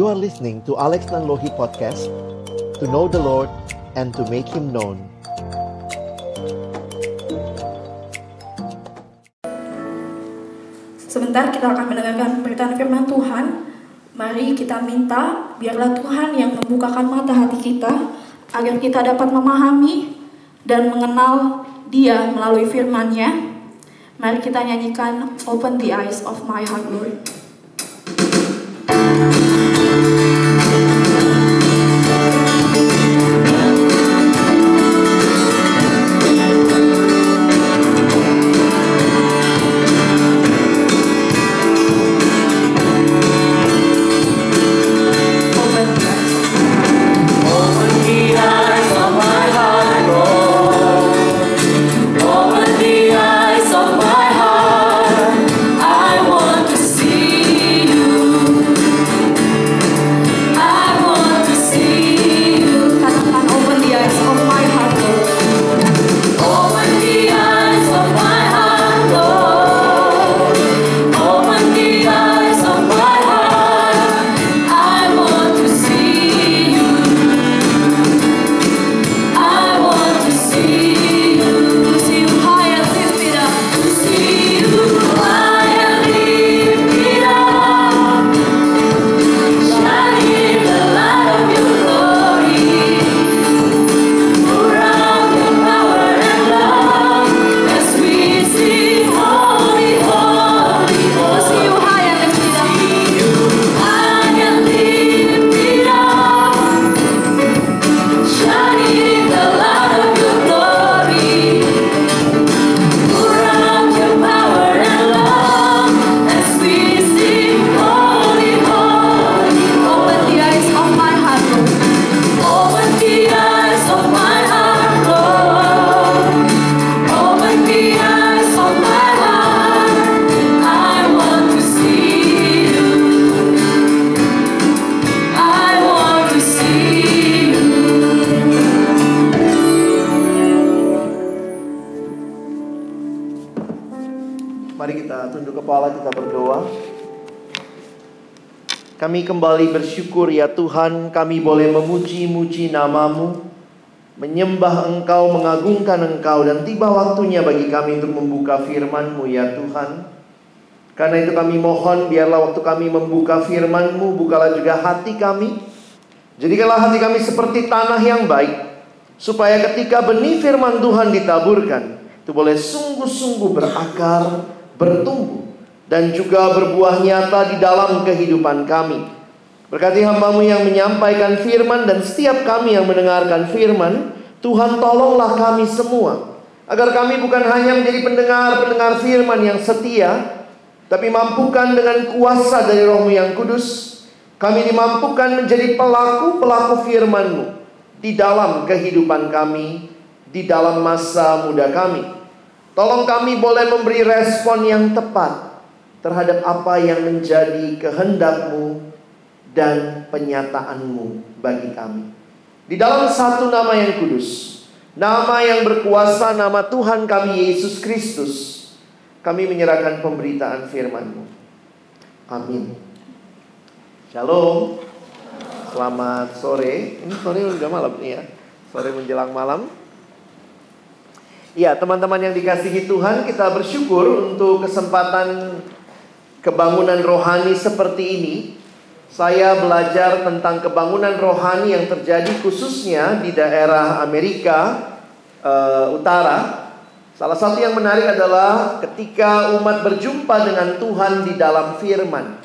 You are listening to Alex Nanlohi Podcast To know the Lord and to make Him known Sebentar kita akan mendengarkan pemberitaan firman Tuhan. Mari kita minta biarlah Tuhan yang membukakan mata hati kita agar kita dapat memahami dan mengenal Dia melalui firman-Nya. Mari kita nyanyikan Open the Eyes of My Heart Lord. Ya Tuhan Kami boleh memuji-muji namamu Menyembah engkau, mengagungkan engkau Dan tiba waktunya bagi kami untuk membuka firmanmu ya Tuhan. Karena itu kami mohon biarlah waktu kami membuka firmanmu Bukalah juga hati kami. Jadikanlah hati kami seperti tanah yang baik Supaya ketika benih firman Tuhan ditaburkan Itu boleh sungguh-sungguh berakar, bertumbuh Dan juga berbuah nyata di dalam kehidupan kami Berkati hambamu yang menyampaikan firman Dan setiap kami yang mendengarkan firman Tuhan tolonglah kami semua Agar kami bukan hanya menjadi pendengar-pendengar firman yang setia Tapi mampukan dengan kuasa dari rohmu yang kudus Kami dimampukan menjadi pelaku-pelaku firman-Mu di dalam kehidupan kami, di dalam masa muda kami. Tolong kami boleh memberi respon yang tepat terhadap apa yang menjadi kehendak-Mu dan penyataanmu bagi kami. Di dalam satu nama yang kudus, nama yang berkuasa, nama Tuhan kami Yesus Kristus, kami menyerahkan pemberitaan firman-Mu. Amin. Shalom. Selamat sore. Ini sore udah malam nih ya. Sore menjelang malam. Ya, teman-teman yang dikasihi Tuhan, kita bersyukur untuk kesempatan kebangunan rohani seperti ini. Saya belajar tentang kebangunan rohani yang terjadi khususnya di daerah Amerika eh, Utara. Salah satu yang menarik adalah ketika umat berjumpa dengan Tuhan di dalam firman.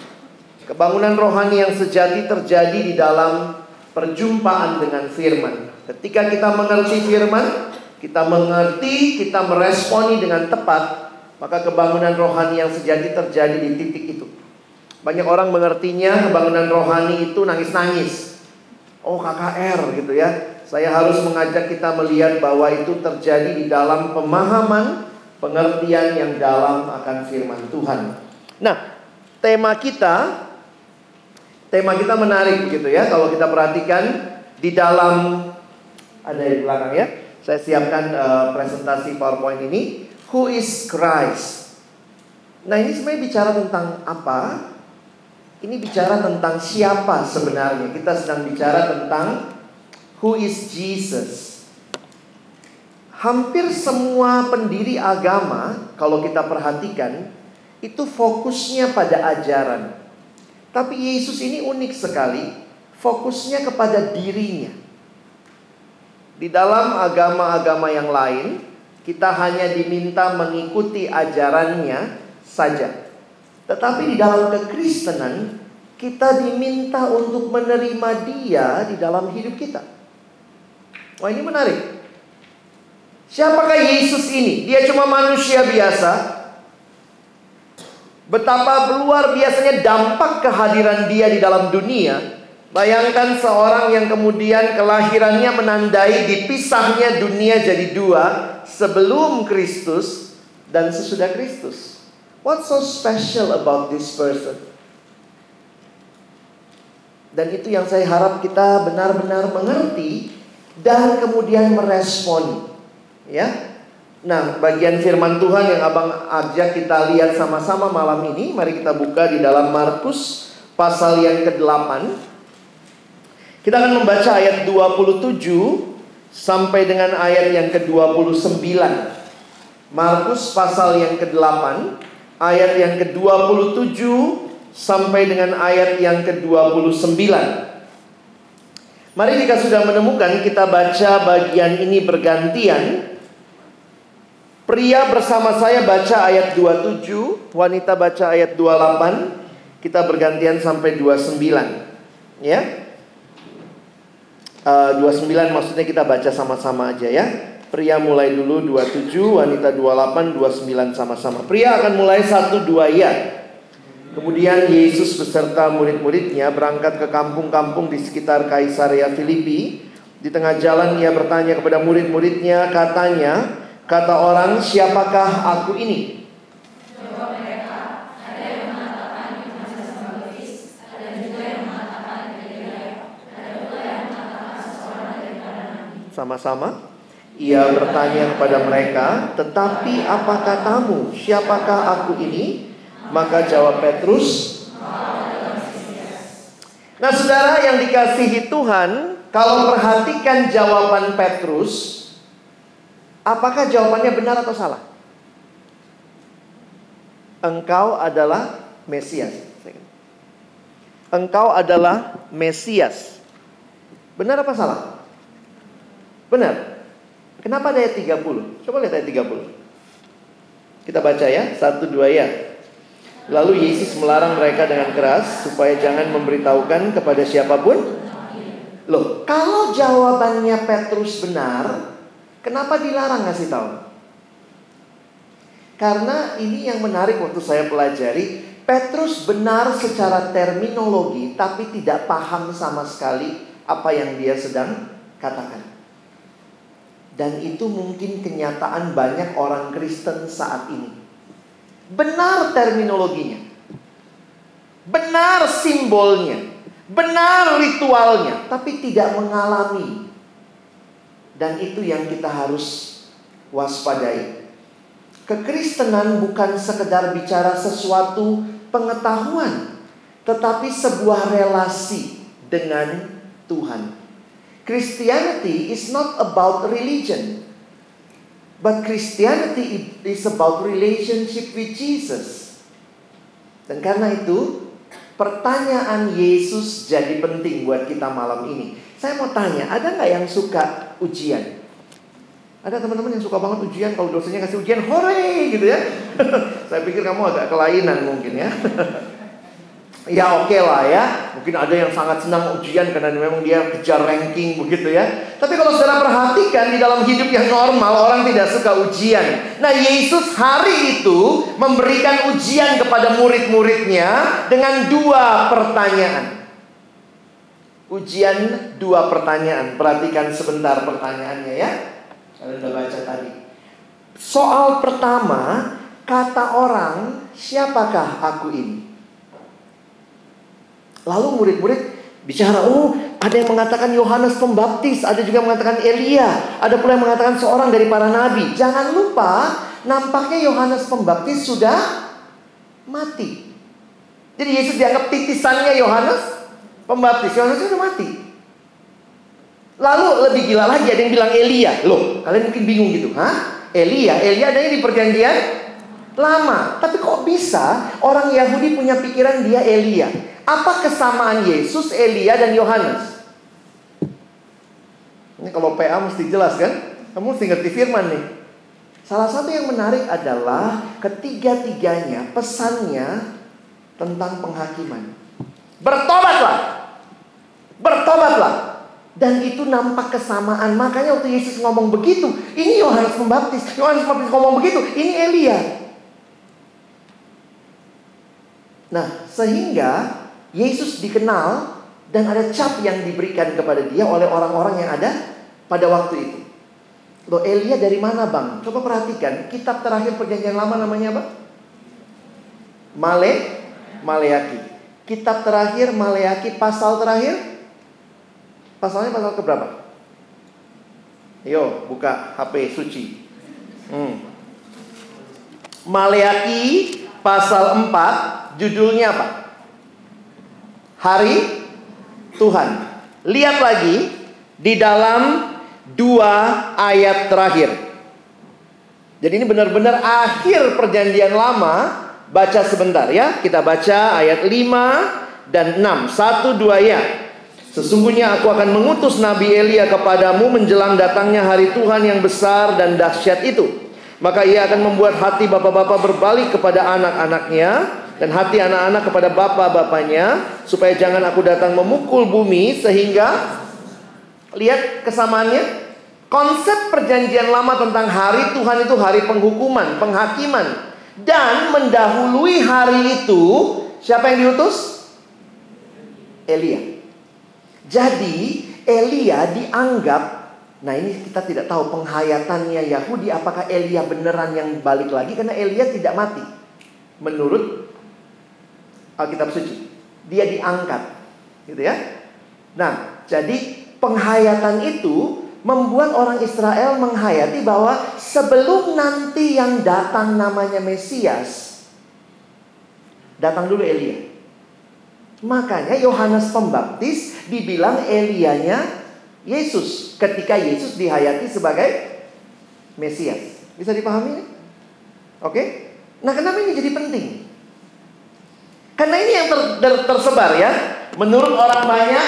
Kebangunan rohani yang sejati terjadi di dalam perjumpaan dengan firman. Ketika kita mengerti firman, kita mengerti, kita meresponi dengan tepat, maka kebangunan rohani yang sejati terjadi di titik itu. Banyak orang mengertinya kebangunan rohani itu nangis-nangis. Oh KKR gitu ya. Saya harus mengajak kita melihat bahwa itu terjadi di dalam pemahaman, pengertian yang dalam akan firman Tuhan. Nah, tema kita tema kita menarik gitu ya. Kalau kita perhatikan di dalam ada di belakang ya. Saya siapkan eh, presentasi PowerPoint ini. Who is Christ? Nah ini sebenarnya bicara tentang apa? Ini bicara tentang siapa sebenarnya. Kita sedang bicara tentang who is Jesus. Hampir semua pendiri agama, kalau kita perhatikan, itu fokusnya pada ajaran. Tapi Yesus ini unik sekali, fokusnya kepada dirinya. Di dalam agama-agama yang lain, kita hanya diminta mengikuti ajarannya saja. Tetapi di dalam kekristenan, kita diminta untuk menerima Dia di dalam hidup kita. Wah, ini menarik. Siapakah Yesus ini? Dia cuma manusia biasa. Betapa luar biasanya dampak kehadiran Dia di dalam dunia. Bayangkan seorang yang kemudian kelahirannya menandai dipisahnya dunia jadi dua sebelum Kristus dan sesudah Kristus. What's so special about this person? Dan itu yang saya harap kita benar-benar mengerti dan kemudian merespon. Ya. Nah, bagian firman Tuhan yang Abang ajak kita lihat sama-sama malam ini, mari kita buka di dalam Markus pasal yang ke-8. Kita akan membaca ayat 27 sampai dengan ayat yang ke-29. Markus pasal yang ke-8 ayat yang ke-27 sampai dengan ayat yang ke-29. Mari jika sudah menemukan kita baca bagian ini bergantian. Pria bersama saya baca ayat 27, wanita baca ayat 28, kita bergantian sampai 29. Ya. Uh, 29 maksudnya kita baca sama-sama aja ya. Pria mulai dulu 27, wanita 28, 29 sama-sama. Pria akan mulai 1 2 ya. Kemudian Yesus beserta murid-muridnya berangkat ke kampung-kampung di sekitar Kaisarea Filipi. Di tengah jalan ia bertanya kepada murid-muridnya, katanya, kata orang, siapakah aku ini? Sama-sama. Ia bertanya kepada mereka, "Tetapi apa katamu? Siapakah aku ini?" Maka jawab Petrus, Nah, saudara yang dikasihi Tuhan, kalau perhatikan jawaban Petrus, apakah jawabannya benar atau salah? Engkau adalah Mesias. Engkau adalah Mesias. Benar apa salah? Benar. Kenapa ada ayat 30? Coba lihat ayat 30. Kita baca ya, satu dua ya. Lalu Yesus melarang mereka dengan keras supaya jangan memberitahukan kepada siapa pun. Loh, kalau jawabannya Petrus benar, kenapa dilarang ngasih tahu? Karena ini yang menarik waktu saya pelajari, Petrus benar secara terminologi tapi tidak paham sama sekali apa yang dia sedang katakan. Dan itu mungkin kenyataan banyak orang Kristen saat ini. Benar terminologinya. Benar simbolnya. Benar ritualnya, tapi tidak mengalami. Dan itu yang kita harus waspadai. Kekristenan bukan sekedar bicara sesuatu pengetahuan, tetapi sebuah relasi dengan Tuhan. Christianity is not about religion. But Christianity is about relationship with Jesus. Dan karena itu, pertanyaan Yesus jadi penting buat kita malam ini. Saya mau tanya, ada nggak yang suka ujian? Ada teman-teman yang suka banget ujian, kalau dosennya kasih ujian, hore gitu ya. Saya pikir kamu agak kelainan mungkin ya. ya oke okay lah ya. Mungkin ada yang sangat senang ujian karena memang dia kejar ranking begitu ya. Tapi kalau saudara perhatikan di dalam hidup yang normal orang tidak suka ujian. Nah Yesus hari itu memberikan ujian kepada murid-muridnya dengan dua pertanyaan. Ujian dua pertanyaan. Perhatikan sebentar pertanyaannya ya. Kalian udah baca tadi. Soal pertama, kata orang, siapakah aku ini? Lalu murid-murid bicara, oh ada yang mengatakan Yohanes Pembaptis, ada juga mengatakan Elia, ada pula yang mengatakan seorang dari para nabi. Jangan lupa, nampaknya Yohanes Pembaptis sudah mati. Jadi Yesus dianggap titisannya Yohanes Pembaptis. Yohanes sudah mati. Lalu lebih gila lagi ada yang bilang Elia. Loh, kalian mungkin bingung gitu. Hah? Elia? Elia adanya di perjanjian lama. Tapi kok bisa orang Yahudi punya pikiran dia Elia? Apa kesamaan Yesus, Elia, dan Yohanes? Ini kalau PA mesti jelas kan? Kamu mesti ngerti firman nih. Salah satu yang menarik adalah ketiga-tiganya pesannya tentang penghakiman. Bertobatlah. Bertobatlah. Dan itu nampak kesamaan. Makanya waktu Yesus ngomong begitu, ini Yohanes Pembaptis. Yohanes Pembaptis ngomong begitu, ini Elia. Nah, sehingga Yesus dikenal dan ada cap yang diberikan kepada dia oleh orang-orang yang ada pada waktu itu. Loh Elia dari mana bang? Coba perhatikan kitab terakhir perjanjian lama namanya apa? Male, Maleaki. Kitab terakhir Maleaki pasal terakhir Pasalnya pasal keberapa? Yo, buka HP suci. Hmm. Maleaki pasal 4 judulnya apa? Hari Tuhan. Lihat lagi di dalam dua ayat terakhir. Jadi ini benar-benar akhir perjanjian lama. Baca sebentar ya. Kita baca ayat 5 dan 6. Satu dua ya. Sesungguhnya aku akan mengutus Nabi Elia kepadamu menjelang datangnya hari Tuhan yang besar dan dahsyat itu. Maka ia akan membuat hati bapak-bapak berbalik kepada anak-anaknya dan hati anak-anak kepada bapak-bapaknya supaya jangan aku datang memukul bumi sehingga lihat kesamaannya konsep perjanjian lama tentang hari Tuhan itu hari penghukuman, penghakiman dan mendahului hari itu siapa yang diutus? Elia. Jadi Elia dianggap Nah ini kita tidak tahu penghayatannya Yahudi apakah Elia beneran yang balik lagi karena Elia tidak mati. Menurut Alkitab suci. Dia diangkat. Gitu ya. Nah, jadi penghayatan itu membuat orang Israel menghayati bahwa sebelum nanti yang datang namanya Mesias datang dulu Elia. Makanya Yohanes Pembaptis dibilang Elianya Yesus ketika Yesus dihayati sebagai Mesias. Bisa dipahami? Oke? Nah, kenapa ini jadi penting? Karena ini yang ter, ter, tersebar ya. Menurut orang banyak,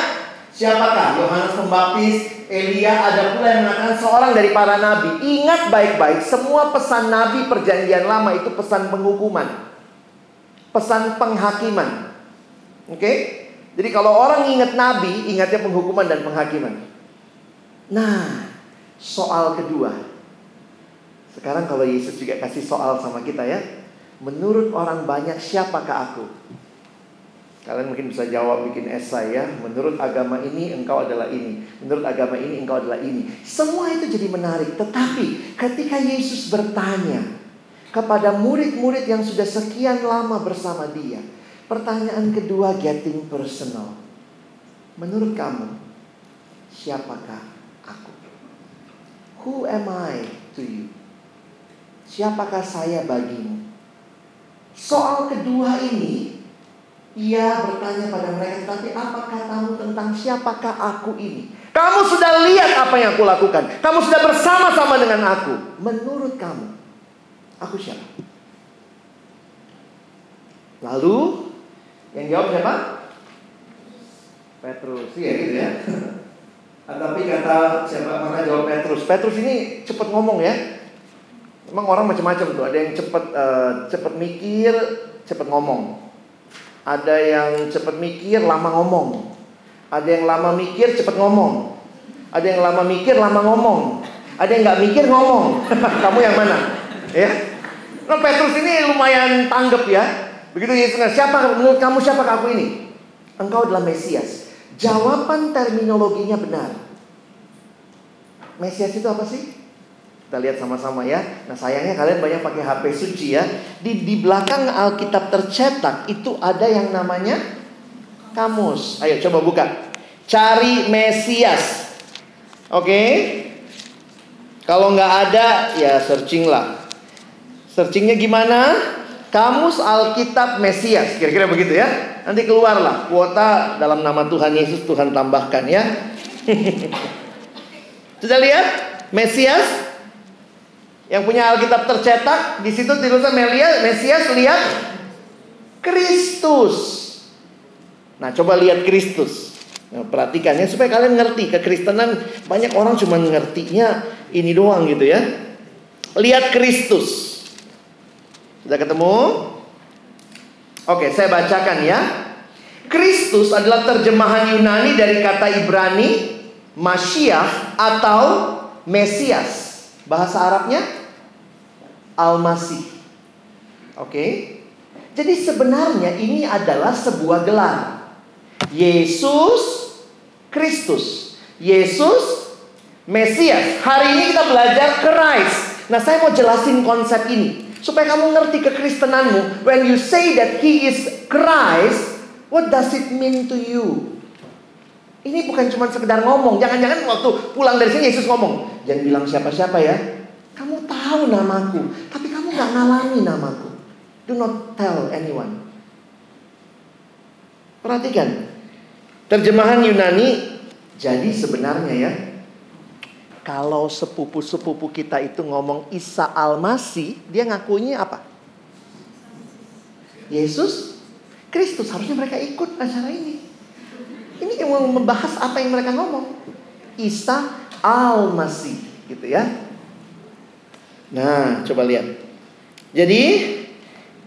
siapakah Yohanes Pembaptis, Elia, ada pula yang mengatakan seorang dari para nabi. Ingat baik-baik, semua pesan nabi perjanjian lama itu pesan penghukuman. Pesan penghakiman. Oke? Jadi kalau orang ingat nabi, ingatnya penghukuman dan penghakiman. Nah, soal kedua. Sekarang kalau Yesus juga kasih soal sama kita ya. Menurut orang banyak siapakah aku? Kalian mungkin bisa jawab bikin esai ya. Menurut agama ini engkau adalah ini. Menurut agama ini engkau adalah ini. Semua itu jadi menarik. Tetapi ketika Yesus bertanya kepada murid-murid yang sudah sekian lama bersama dia. Pertanyaan kedua getting personal. Menurut kamu siapakah aku? Who am I to you? Siapakah saya bagimu? Soal kedua ini ia bertanya pada mereka, tapi apa katamu tentang siapakah aku ini? Kamu sudah lihat apa yang aku lakukan. Kamu sudah bersama-sama dengan aku. Menurut kamu, aku siapa? Lalu yang jawab siapa? Petrus, iya gitu ya. Tapi kata siapa maka jawab Petrus. Petrus ini cepat ngomong ya. Emang orang macam-macam tuh. Ada yang cepat uh, cepat mikir, cepat ngomong. Ada yang cepat mikir, lama ngomong. Ada yang lama mikir, cepat ngomong. Ada yang lama mikir, lama ngomong. Ada yang nggak mikir ngomong. Kamu yang mana? Ya. Nah, Petrus ini lumayan tanggap ya. Begitu Yesus siapa menurut kamu siapa aku ini? Engkau adalah Mesias. Jawaban terminologinya benar. Mesias itu apa sih? Kita lihat sama-sama ya. Nah sayangnya kalian banyak pakai HP suci ya. Di, di belakang Alkitab tercetak itu ada yang namanya kamus. Ayo coba buka. Cari Mesias. Oke. Kalau nggak ada ya searching lah. Searchingnya gimana? Kamus Alkitab Mesias, kira-kira begitu ya. Nanti keluarlah kuota dalam nama Tuhan Yesus Tuhan tambahkan ya. Sudah lihat Mesias yang punya Alkitab tercetak di situ tulisan Melia Mesias lihat Kristus. Nah, coba lihat Kristus. Nah, perhatikan ya supaya kalian ngerti kekristenan banyak orang cuma ngertinya ini doang gitu ya. Lihat Kristus. Sudah ketemu? Oke, saya bacakan ya. Kristus adalah terjemahan Yunani dari kata Ibrani Masyiah atau Mesias. Bahasa Arabnya Al-Masih. Oke. Jadi sebenarnya ini adalah sebuah gelar. Yesus Kristus. Yesus Mesias. Hari ini kita belajar Christ. Nah, saya mau jelasin konsep ini. Supaya kamu ngerti kekristenanmu. When you say that he is Christ, what does it mean to you? Ini bukan cuma sekedar ngomong. Jangan-jangan waktu pulang dari sini Yesus ngomong. Jangan bilang siapa-siapa ya. Kamu tahu namaku. Tapi kamu gak ngalami namaku. Do not tell anyone. Perhatikan. Terjemahan Yunani. Jadi sebenarnya ya. Kalau sepupu-sepupu kita itu ngomong Isa Al-Masih, dia ngakunya apa? Yesus Kristus. Harusnya mereka ikut acara ini. Ini yang mau membahas apa yang mereka ngomong. Isa Al-Masih, gitu ya. Nah, coba lihat. Jadi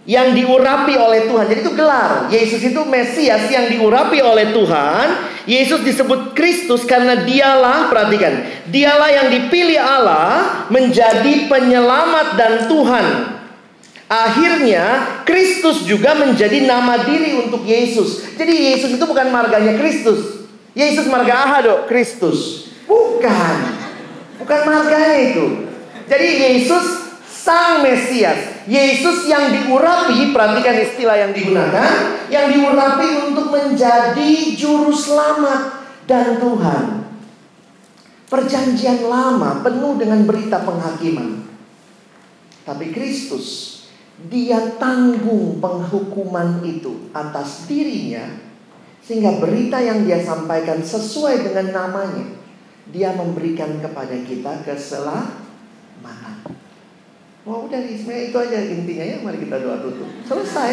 yang diurapi oleh Tuhan. Jadi itu gelar. Yesus itu Mesias yang diurapi oleh Tuhan. Yesus disebut Kristus karena dialah, perhatikan, dialah yang dipilih Allah menjadi penyelamat dan Tuhan. Akhirnya Kristus juga menjadi nama diri untuk Yesus. Jadi Yesus itu bukan marganya Kristus. Yesus marga Ahado, Kristus. Bukan. Bukan marganya itu. Jadi Yesus Sang Mesias, Yesus yang diurapi, perhatikan istilah yang digunakan, yang diurapi untuk menjadi juru selamat dan Tuhan. Perjanjian lama penuh dengan berita penghakiman. Tapi Kristus, dia tanggung penghukuman itu atas dirinya, sehingga berita yang dia sampaikan sesuai dengan namanya, dia memberikan kepada kita keselamatan. Wah udah sebenarnya itu aja intinya ya. Mari kita doa tutup. Selesai.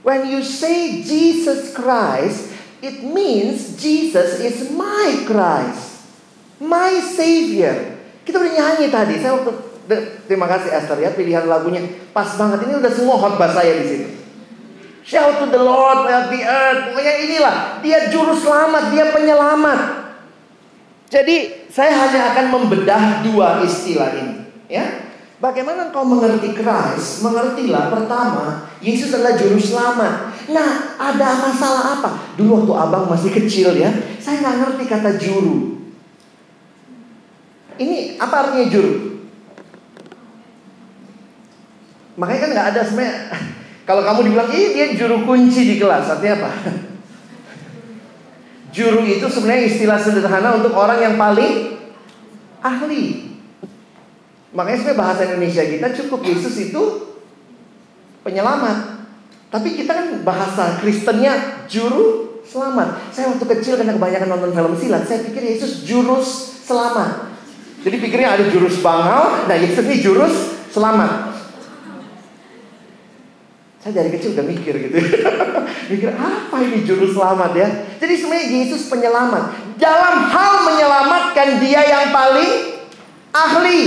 When you say Jesus Christ, it means Jesus is my Christ, my Savior. Kita udah nyanyi tadi. Saya waktu terima kasih Esther ya pilihan lagunya pas banget. Ini udah semua khotbah saya di sini. Shout to the Lord at the earth. Pokoknya inilah dia juru selamat, dia penyelamat. Jadi saya hanya akan membedah dua istilah ini. Ya, bagaimana kau mengerti Christ? Mengertilah pertama, Yesus adalah juru selamat. Nah, ada masalah apa? Dulu waktu abang masih kecil ya, saya nggak ngerti kata juru. Ini apa artinya juru? Makanya kan nggak ada sebenarnya. Kalau kamu dibilang, ih dia juru kunci di kelas, artinya apa? Juru itu sebenarnya istilah sederhana untuk orang yang paling ahli. Makanya sebenarnya bahasa Indonesia kita cukup Yesus itu penyelamat. Tapi kita kan bahasa Kristennya juru selamat. Saya waktu kecil karena kebanyakan nonton film silat, saya pikir Yesus jurus selamat. Jadi pikirnya ada jurus bangal, nah Yesus ini jurus selamat. Saya dari kecil udah mikir gitu. mikir apa ini juru selamat ya? Jadi sebenarnya Yesus penyelamat. Dalam hal menyelamatkan dia yang paling ahli.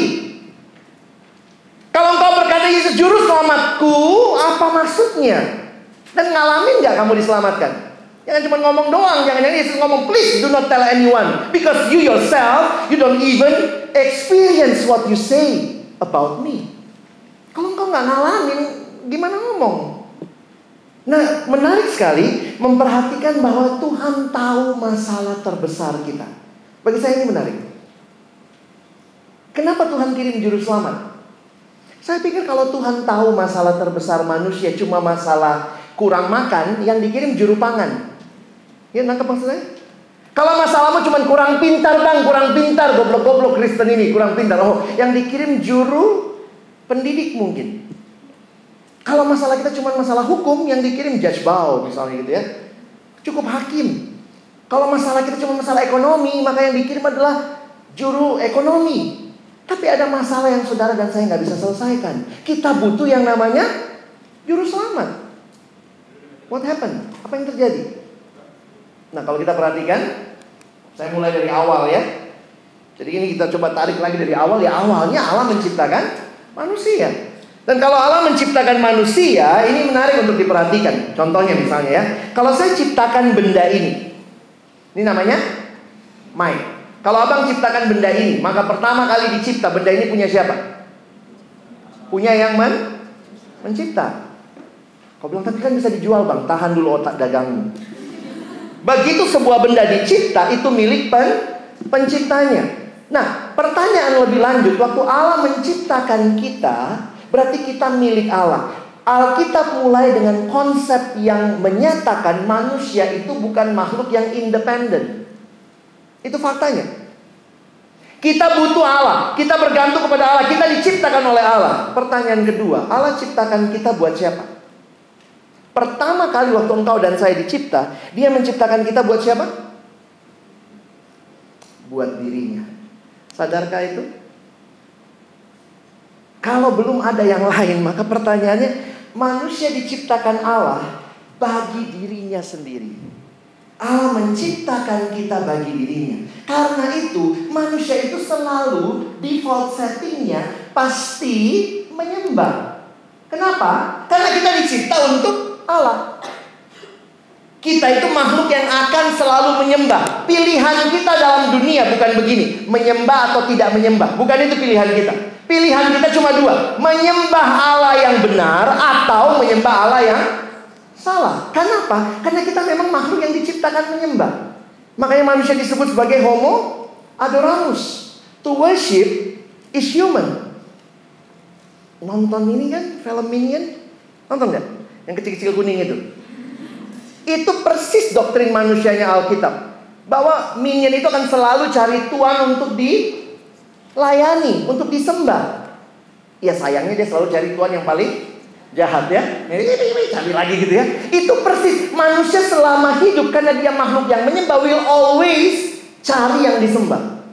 Kalau engkau berkata Yesus juru selamatku, apa maksudnya? Dan ngalamin nggak kamu diselamatkan? Jangan cuma ngomong doang, jangan-jangan Yesus ngomong please do not tell anyone because you yourself you don't even experience what you say about me. Kalau engkau nggak ngalamin, gimana ngomong? Nah, menarik sekali memperhatikan bahwa Tuhan tahu masalah terbesar kita. Bagi saya ini menarik. Kenapa Tuhan kirim juru selamat? Saya pikir kalau Tuhan tahu masalah terbesar manusia cuma masalah kurang makan, yang dikirim juru pangan. Ya, nangkep maksud saya? Kalau masalahmu cuma kurang pintar bang, kurang pintar, goblok-goblok Kristen ini kurang pintar. Oh, yang dikirim juru pendidik mungkin. Kalau masalah kita cuma masalah hukum yang dikirim judge Bao misalnya gitu ya. Cukup hakim. Kalau masalah kita cuma masalah ekonomi, maka yang dikirim adalah juru ekonomi. Tapi ada masalah yang saudara dan saya nggak bisa selesaikan. Kita butuh yang namanya juru selamat. What happened? Apa yang terjadi? Nah kalau kita perhatikan, saya mulai dari awal ya. Jadi ini kita coba tarik lagi dari awal ya awalnya Allah menciptakan manusia. Dan kalau Allah menciptakan manusia, ini menarik untuk diperhatikan. Contohnya misalnya ya, kalau saya ciptakan benda ini, ini namanya mic. Kalau abang ciptakan benda ini, maka pertama kali dicipta benda ini punya siapa? Punya yang men mencipta. Kau bilang tapi kan bisa dijual bang, tahan dulu otak dagangmu. Begitu sebuah benda dicipta itu milik pen penciptanya. Nah, pertanyaan lebih lanjut, waktu Allah menciptakan kita, berarti kita milik Allah. Alkitab mulai dengan konsep yang menyatakan manusia itu bukan makhluk yang independen. Itu faktanya. Kita butuh Allah, kita bergantung kepada Allah, kita diciptakan oleh Allah. Pertanyaan kedua, Allah ciptakan kita buat siapa? Pertama kali waktu engkau dan saya dicipta, dia menciptakan kita buat siapa? Buat dirinya. Sadarkah itu? Kalau belum ada yang lain, maka pertanyaannya, manusia diciptakan Allah bagi dirinya sendiri. Allah menciptakan kita bagi dirinya. Karena itu, manusia itu selalu default settingnya pasti menyembah. Kenapa? Karena kita dicipta untuk Allah. Kita itu makhluk yang akan selalu menyembah. Pilihan kita dalam dunia bukan begini, menyembah atau tidak menyembah. Bukan itu pilihan kita. Pilihan kita cuma dua, menyembah Allah yang benar atau menyembah Allah yang salah. Kenapa? Karena kita memang makhluk yang diciptakan menyembah. Makanya manusia disebut sebagai homo adoramus. To worship is human. Nonton ini kan, film Minion, nonton nggak? Yang kecil-kecil kuning itu. Itu persis doktrin manusianya Alkitab. Bahwa minion itu akan selalu cari tuan untuk dilayani, untuk disembah. Ya sayangnya dia selalu cari tuan yang paling jahat ya. Cari lagi gitu ya. Itu persis manusia selama hidup karena dia makhluk yang menyembah will always cari yang disembah.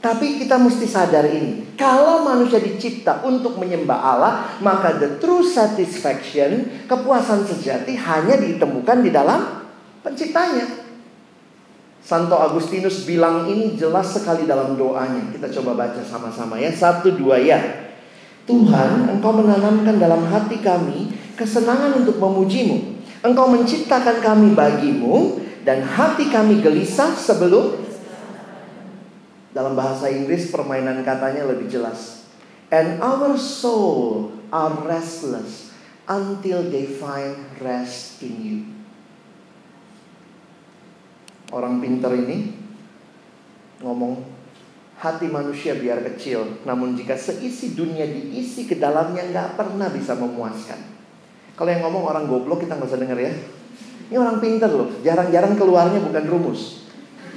Tapi kita mesti sadar ini, kalau manusia dicipta untuk menyembah Allah, maka the true satisfaction, kepuasan sejati hanya ditemukan di dalam penciptanya. Santo Agustinus bilang ini jelas sekali dalam doanya. Kita coba baca sama-sama ya. Satu dua ya. Tuhan, Engkau menanamkan dalam hati kami kesenangan untuk memujimu. Engkau menciptakan kami bagimu dan hati kami gelisah sebelum dalam bahasa Inggris permainan katanya lebih jelas. And our soul are restless until they find rest in you. Orang pinter ini ngomong hati manusia biar kecil, namun jika seisi dunia diisi ke dalamnya nggak pernah bisa memuaskan. Kalau yang ngomong orang goblok kita nggak usah denger ya. Ini orang pinter loh, jarang-jarang keluarnya bukan rumus.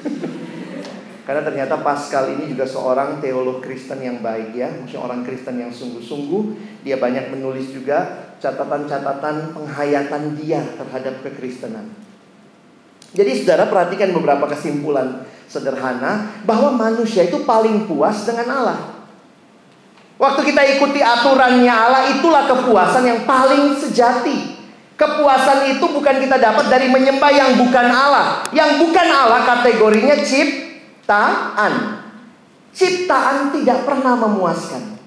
Karena ternyata Pascal ini juga seorang teolog Kristen yang baik ya, maksudnya orang Kristen yang sungguh-sungguh. Dia banyak menulis juga catatan-catatan penghayatan dia terhadap kekristenan. Jadi saudara perhatikan beberapa kesimpulan sederhana bahwa manusia itu paling puas dengan Allah. Waktu kita ikuti aturannya Allah itulah kepuasan yang paling sejati. Kepuasan itu bukan kita dapat dari menyembah yang bukan Allah. Yang bukan Allah kategorinya ciptaan. Ciptaan tidak pernah memuaskan.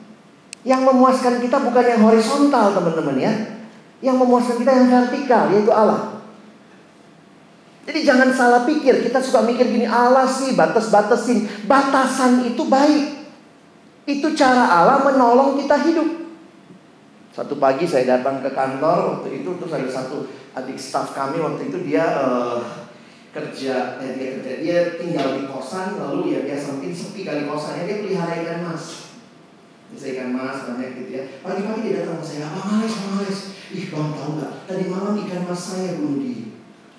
Yang memuaskan kita bukan yang horizontal teman-teman ya. Yang memuaskan kita yang vertikal yaitu Allah. Jadi jangan salah pikir, kita suka mikir gini, Allah sih batas-batasin. Batasan itu baik. Itu cara Allah menolong kita hidup. Satu pagi saya datang ke kantor waktu itu terus ada satu adik staff kami waktu itu dia uh, kerja, eh, dia kerja, dia tinggal di kosan lalu ya biasa mungkin sepi kali kosannya dia pelihara ikan mas. Bisa ikan mas banyak gitu ya. Pagi-pagi dia datang ke saya, Alex, abang Alex. Ih bang tahu nggak? Tadi malam ikan mas saya bunuh diri.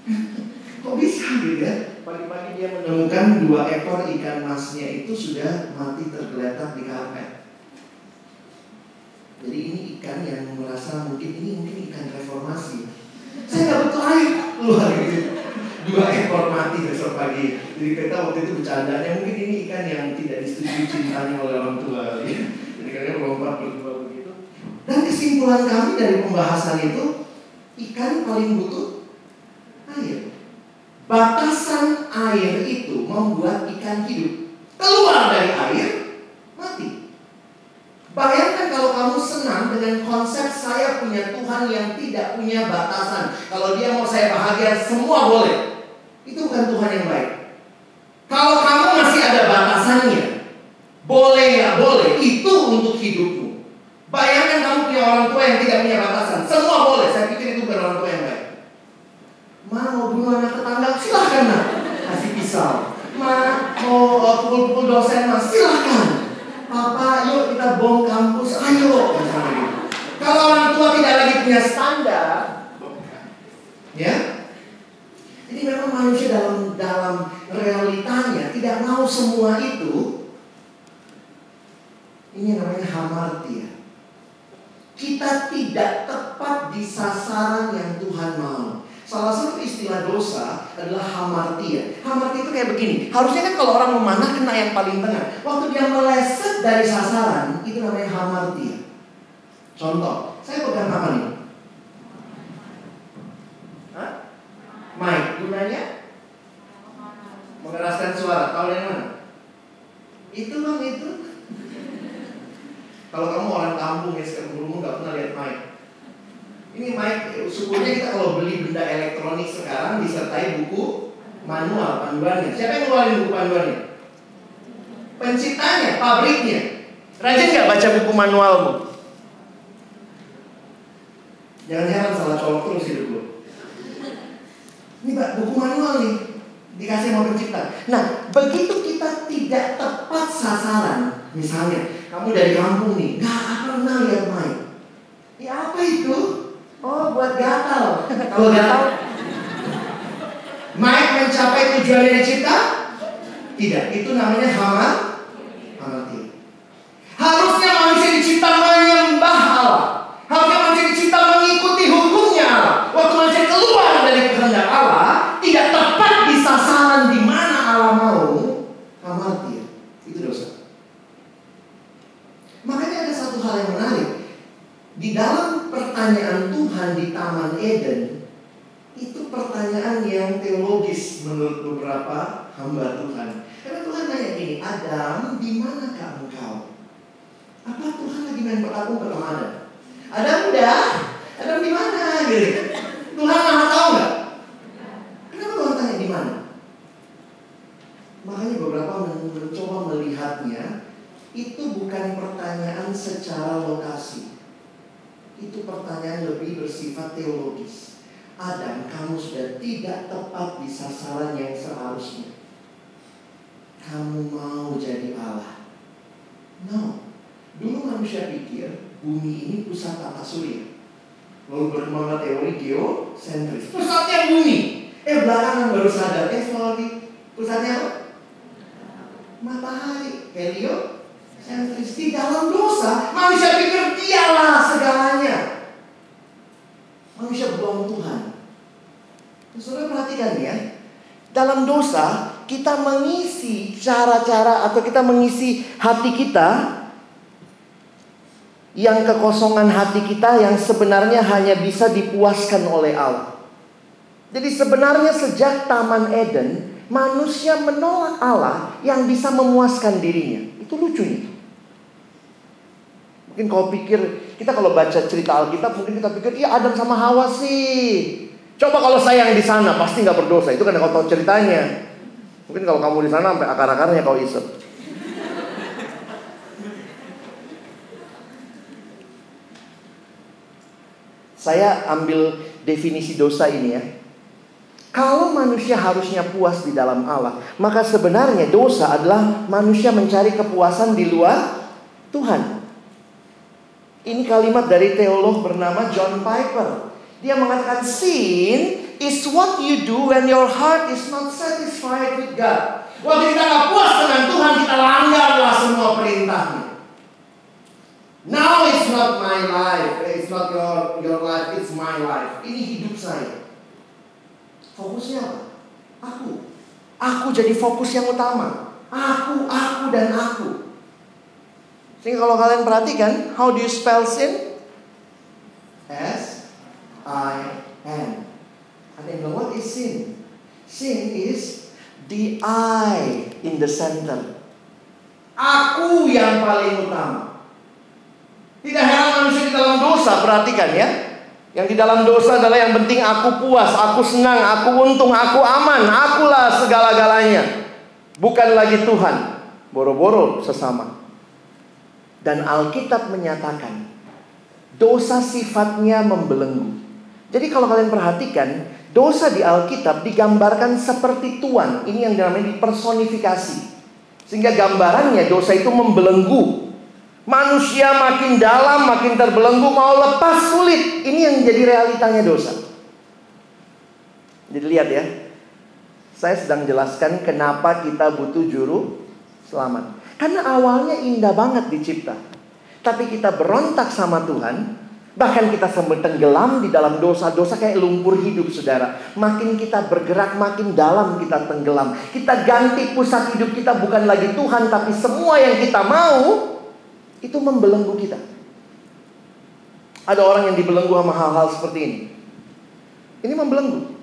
Kok bisa gitu ya? Pagi-pagi dia menemukan dua ekor ikan masnya itu sudah mati tergeletak di karpet. Jadi ini ikan yang merasa mungkin ini mungkin ikan reformasi. Saya nggak butuh air keluar gitu. Dua ekor mati besok pagi. Jadi kita waktu itu bercandanya mungkin ini ikan yang tidak disetujui cintanya oleh orang tua. Ya. Jadi kalian melompat berdua begitu. Dan kesimpulan kami dari pembahasan itu ikan paling butuh. Batasan air itu membuat ikan hidup. Keluar dari air, mati. Bayangkan kalau kamu senang dengan konsep saya punya Tuhan yang tidak punya batasan. Kalau dia mau saya bahagia, semua boleh. Itu bukan Tuhan yang baik. Kalau kamu masih ada batasannya, boleh ya boleh, itu untuk hidupmu. Bayangkan kamu punya orang tua yang tidak punya batasan, semua boleh. Saya pikir itu bukan orang tua yang baik. Ma mau bunuh anak tetangga, silahkan nak. Kasih pisau. Ma mau uh, pukul-pukul dosen, ma silahkan. Papa, yuk kita bom kampus, ayo. Gitu. Kalau orang tua tidak lagi punya standar, ya. Jadi memang manusia dalam dalam realitanya tidak mau semua itu. Ini namanya hamartia. Kita tidak tepat di sasaran yang Tuhan mau. Salah satu istilah dosa adalah hamartia. Hamartia itu kayak begini. Harusnya kan kalau orang memanah kena yang paling tengah. Waktu dia meleset dari sasaran, itu namanya hamartia. Contoh, saya pegang apa nih? Hah? Mic, gunanya? Mengeraskan suara. Tahu dari mana? Itu bang, itu. Kalau kamu orang kampung ya, sekarang nggak pernah lihat mic. Ini mic, syukurnya kita kalau beli benda elektronik sekarang disertai buku manual panduannya. Siapa yang ngeluarin buku panduannya? Penciptanya, pabriknya. Rajin nggak baca buku manualmu? Jangan heran salah colok terus hidup lo. Ini buku manual nih dikasih sama pencipta. Nah begitu kita tidak tepat sasaran, misalnya kamu dari kampung nih, nggak pernah lihat mic. Ya apa itu? Oh, buat gatal. Kalau gatal, Mike mencapai tujuan yang dicipta? Tidak, itu namanya hamar hamati. Harusnya manusia dicipta menyembah Allah. Harusnya manusia dicipta mengikuti hukumnya. Waktu manusia keluar dari kehendak Allah, tidak tepat di sasaran di mana Allah mau, hamati. Itu dosa. Makanya ada satu hal yang menarik. Di dalam pertanyaan Tuhan di Taman Eden, itu pertanyaan yang teologis menurut beberapa hamba Tuhan. Karena Tuhan nanya gini, Adam, di manakah engkau? Apa Tuhan lagi main petakung ke Adam? Adam udah, Adam di mana? Gitu. Tuhan maha tahu nggak? Kenapa Tuhan tanya di mana? Makanya beberapa men- mencoba melihatnya, itu bukan pertanyaan secara lokasi. Itu pertanyaan lebih bersifat teologis. Adam, kamu sudah tidak tepat di sasaran yang seharusnya. Kamu mau jadi Allah. No. Dulu manusia pikir bumi ini pusat tata surya. Lalu berkembanglah teori geosentris. Pusatnya bumi. Eh belakangan baru sadar. Eh sorry. Pusatnya apa? Matahari. Heliosentris. Di dalam dosa, manusia pikir dialah segalanya. Manusia buang Tuhan. Saudara perhatikan ya. Dalam dosa, kita mengisi cara-cara atau kita mengisi hati kita yang kekosongan hati kita yang sebenarnya hanya bisa dipuaskan oleh Allah. Jadi sebenarnya sejak Taman Eden, manusia menolak Allah yang bisa memuaskan dirinya. Itu lucunya. Mungkin kau pikir, kita kalau baca cerita Alkitab, mungkin kita pikir, iya Adam sama Hawa sih. Coba kalau saya yang di sana, pasti nggak berdosa. Itu karena kau tahu ceritanya. Mungkin kalau kamu di sana sampai akar-akarnya kau isep. Saya ambil definisi dosa ini ya. Kalau manusia harusnya puas di dalam Allah, maka sebenarnya dosa adalah manusia mencari kepuasan di luar Tuhan. Ini kalimat dari teolog bernama John Piper. Dia mengatakan sin is what you do when your heart is not satisfied with God. Waktu kita nggak puas dengan Tuhan, kita langgarlah semua perintahnya. Now it's not my life, it's not your your life, it's my life. Ini hidup saya. Fokusnya apa? Aku. Aku jadi fokus yang utama. Aku, aku dan aku. Sehingga kalau kalian perhatikan, how do you spell sin? S I N. Ada yang bilang, what is sin? Sin is the I in the center. Aku yang paling utama. Tidak heran manusia di dalam dosa, perhatikan ya. Yang di dalam dosa adalah yang penting aku puas, aku senang, aku untung, aku aman, akulah segala-galanya. Bukan lagi Tuhan. Boro-boro sesama. Dan Alkitab menyatakan dosa sifatnya membelenggu. Jadi kalau kalian perhatikan, dosa di Alkitab digambarkan seperti tuan. Ini yang namanya dipersonifikasi. Sehingga gambarannya dosa itu membelenggu. Manusia makin dalam, makin terbelenggu, mau lepas sulit. Ini yang jadi realitanya dosa. Jadi lihat ya. Saya sedang jelaskan kenapa kita butuh juru selamat. Karena awalnya indah banget dicipta. Tapi kita berontak sama Tuhan, bahkan kita sampai tenggelam di dalam dosa-dosa kayak lumpur hidup saudara. Makin kita bergerak, makin dalam kita tenggelam. Kita ganti pusat hidup kita bukan lagi Tuhan, tapi semua yang kita mau itu membelenggu kita. Ada orang yang dibelenggu sama hal-hal seperti ini. Ini membelenggu.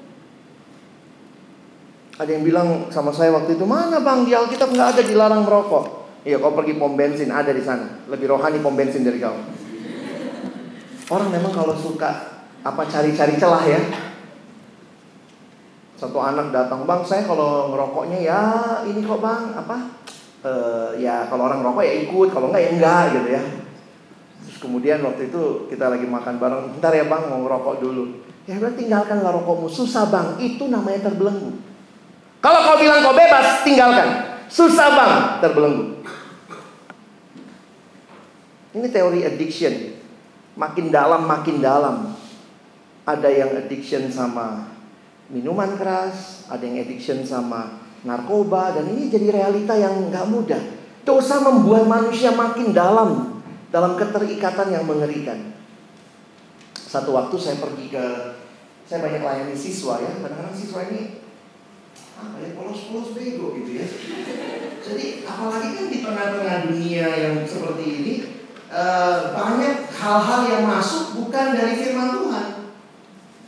Ada yang bilang sama saya waktu itu, mana bang di Alkitab nggak ada dilarang merokok. Iya, kau pergi pom bensin ada di sana. Lebih rohani pom bensin dari kau. Orang memang kalau suka apa cari-cari celah ya. Satu anak datang, bang saya kalau ngerokoknya ya ini kok bang apa? Eh, ya kalau orang ngerokok ya ikut, kalau enggak ya enggak gitu ya. Terus kemudian waktu itu kita lagi makan bareng, bentar ya bang mau ngerokok dulu. Ya bilang tinggalkanlah rokokmu, susah bang, itu namanya terbelenggu. Kalau kau bilang kau bebas, tinggalkan. Susah bang, terbelenggu. Ini teori addiction. Makin dalam, makin dalam. Ada yang addiction sama minuman keras, ada yang addiction sama narkoba, dan ini jadi realita yang nggak mudah. Dosa membuat manusia makin dalam dalam keterikatan yang mengerikan. Satu waktu saya pergi ke, saya banyak layani siswa ya, kadang-kadang siswa ini apa ya polos-polos bego gitu ya. Jadi apalagi kan di tengah-tengah dunia yang seperti ini eh, banyak hal-hal yang masuk bukan dari firman Tuhan.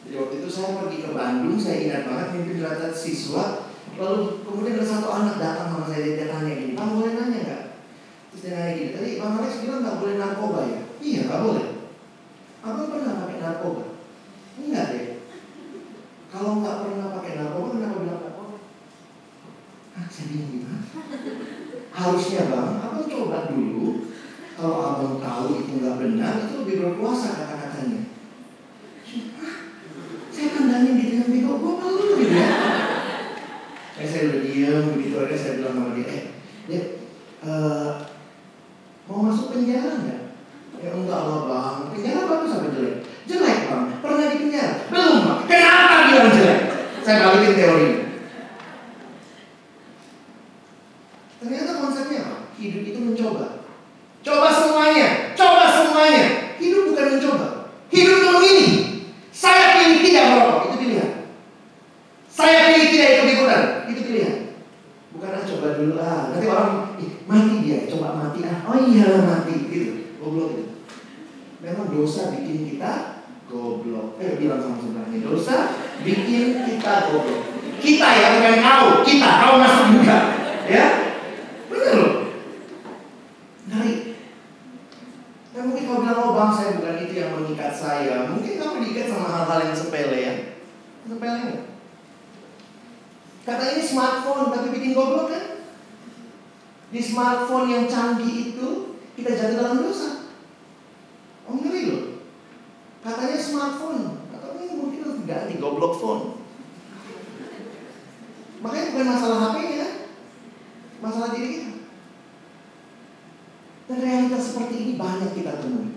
Jadi waktu itu saya pergi ke Bandung, saya ingat banget mimpin rapat siswa. Lalu kemudian ada satu anak datang sama saya dia tanya gini, Bang boleh nanya nggak? Terus dia nanya gini, tadi Bang Alex bilang nggak boleh narkoba ya? Iya nggak boleh. Abang pernah pakai narkoba? Enggak deh. Kalau nggak pernah pakai narkoba, kenapa bilang narkoba? Ah, saya bingung. Harusnya bang, abang coba dulu. Kalau abang tahu itu nggak benar, itu lebih berkuasa kata-katanya. Hah? Saya pandangin gitu yang bego, gue malu gitu ya. Eh, saya udah diem, begitu aja saya bilang sama dia, eh, dia eh, mau masuk penjara nggak? Ya enggak lah bang, penjara bagus apa jelek? Jelek bang, pernah di penjara? Belum bang, kenapa bilang jelek? Saya balikin teori. Ternyata konsepnya apa? Hidup itu mencoba. Coba semuanya, coba semuanya. Hidup bukan mencoba. Hidup itu memilih. Saya pilih tidak merokok, itu pilihan. Saya pilih tidak ikut ikutan, itu pilihan. Bukan ah coba dulu ah, nanti orang Ih, mati dia, coba mati ah. Oh iya mati gitu. Goblok gitu. Memang dosa bikin kita goblok. Eh bilang sama sebelahnya dosa bikin kita goblok. Kita ya bukan kau, kita, kau masuk juga. Ya, benar loh. Dari Ya mungkin kau bilang, oh bang saya bukan itu yang mengikat saya Mungkin kamu diikat sama hal-hal yang sepele ya Sepele nggak? Kata ini smartphone tapi bikin goblok kan? Di smartphone yang canggih itu kita jatuh dalam dosa Oh ngeri loh Katanya smartphone Atau ini mungkin harus diganti goblok phone Makanya bukan masalah HP-nya kan? Masalah diri kita dan realitas seperti ini banyak kita temui.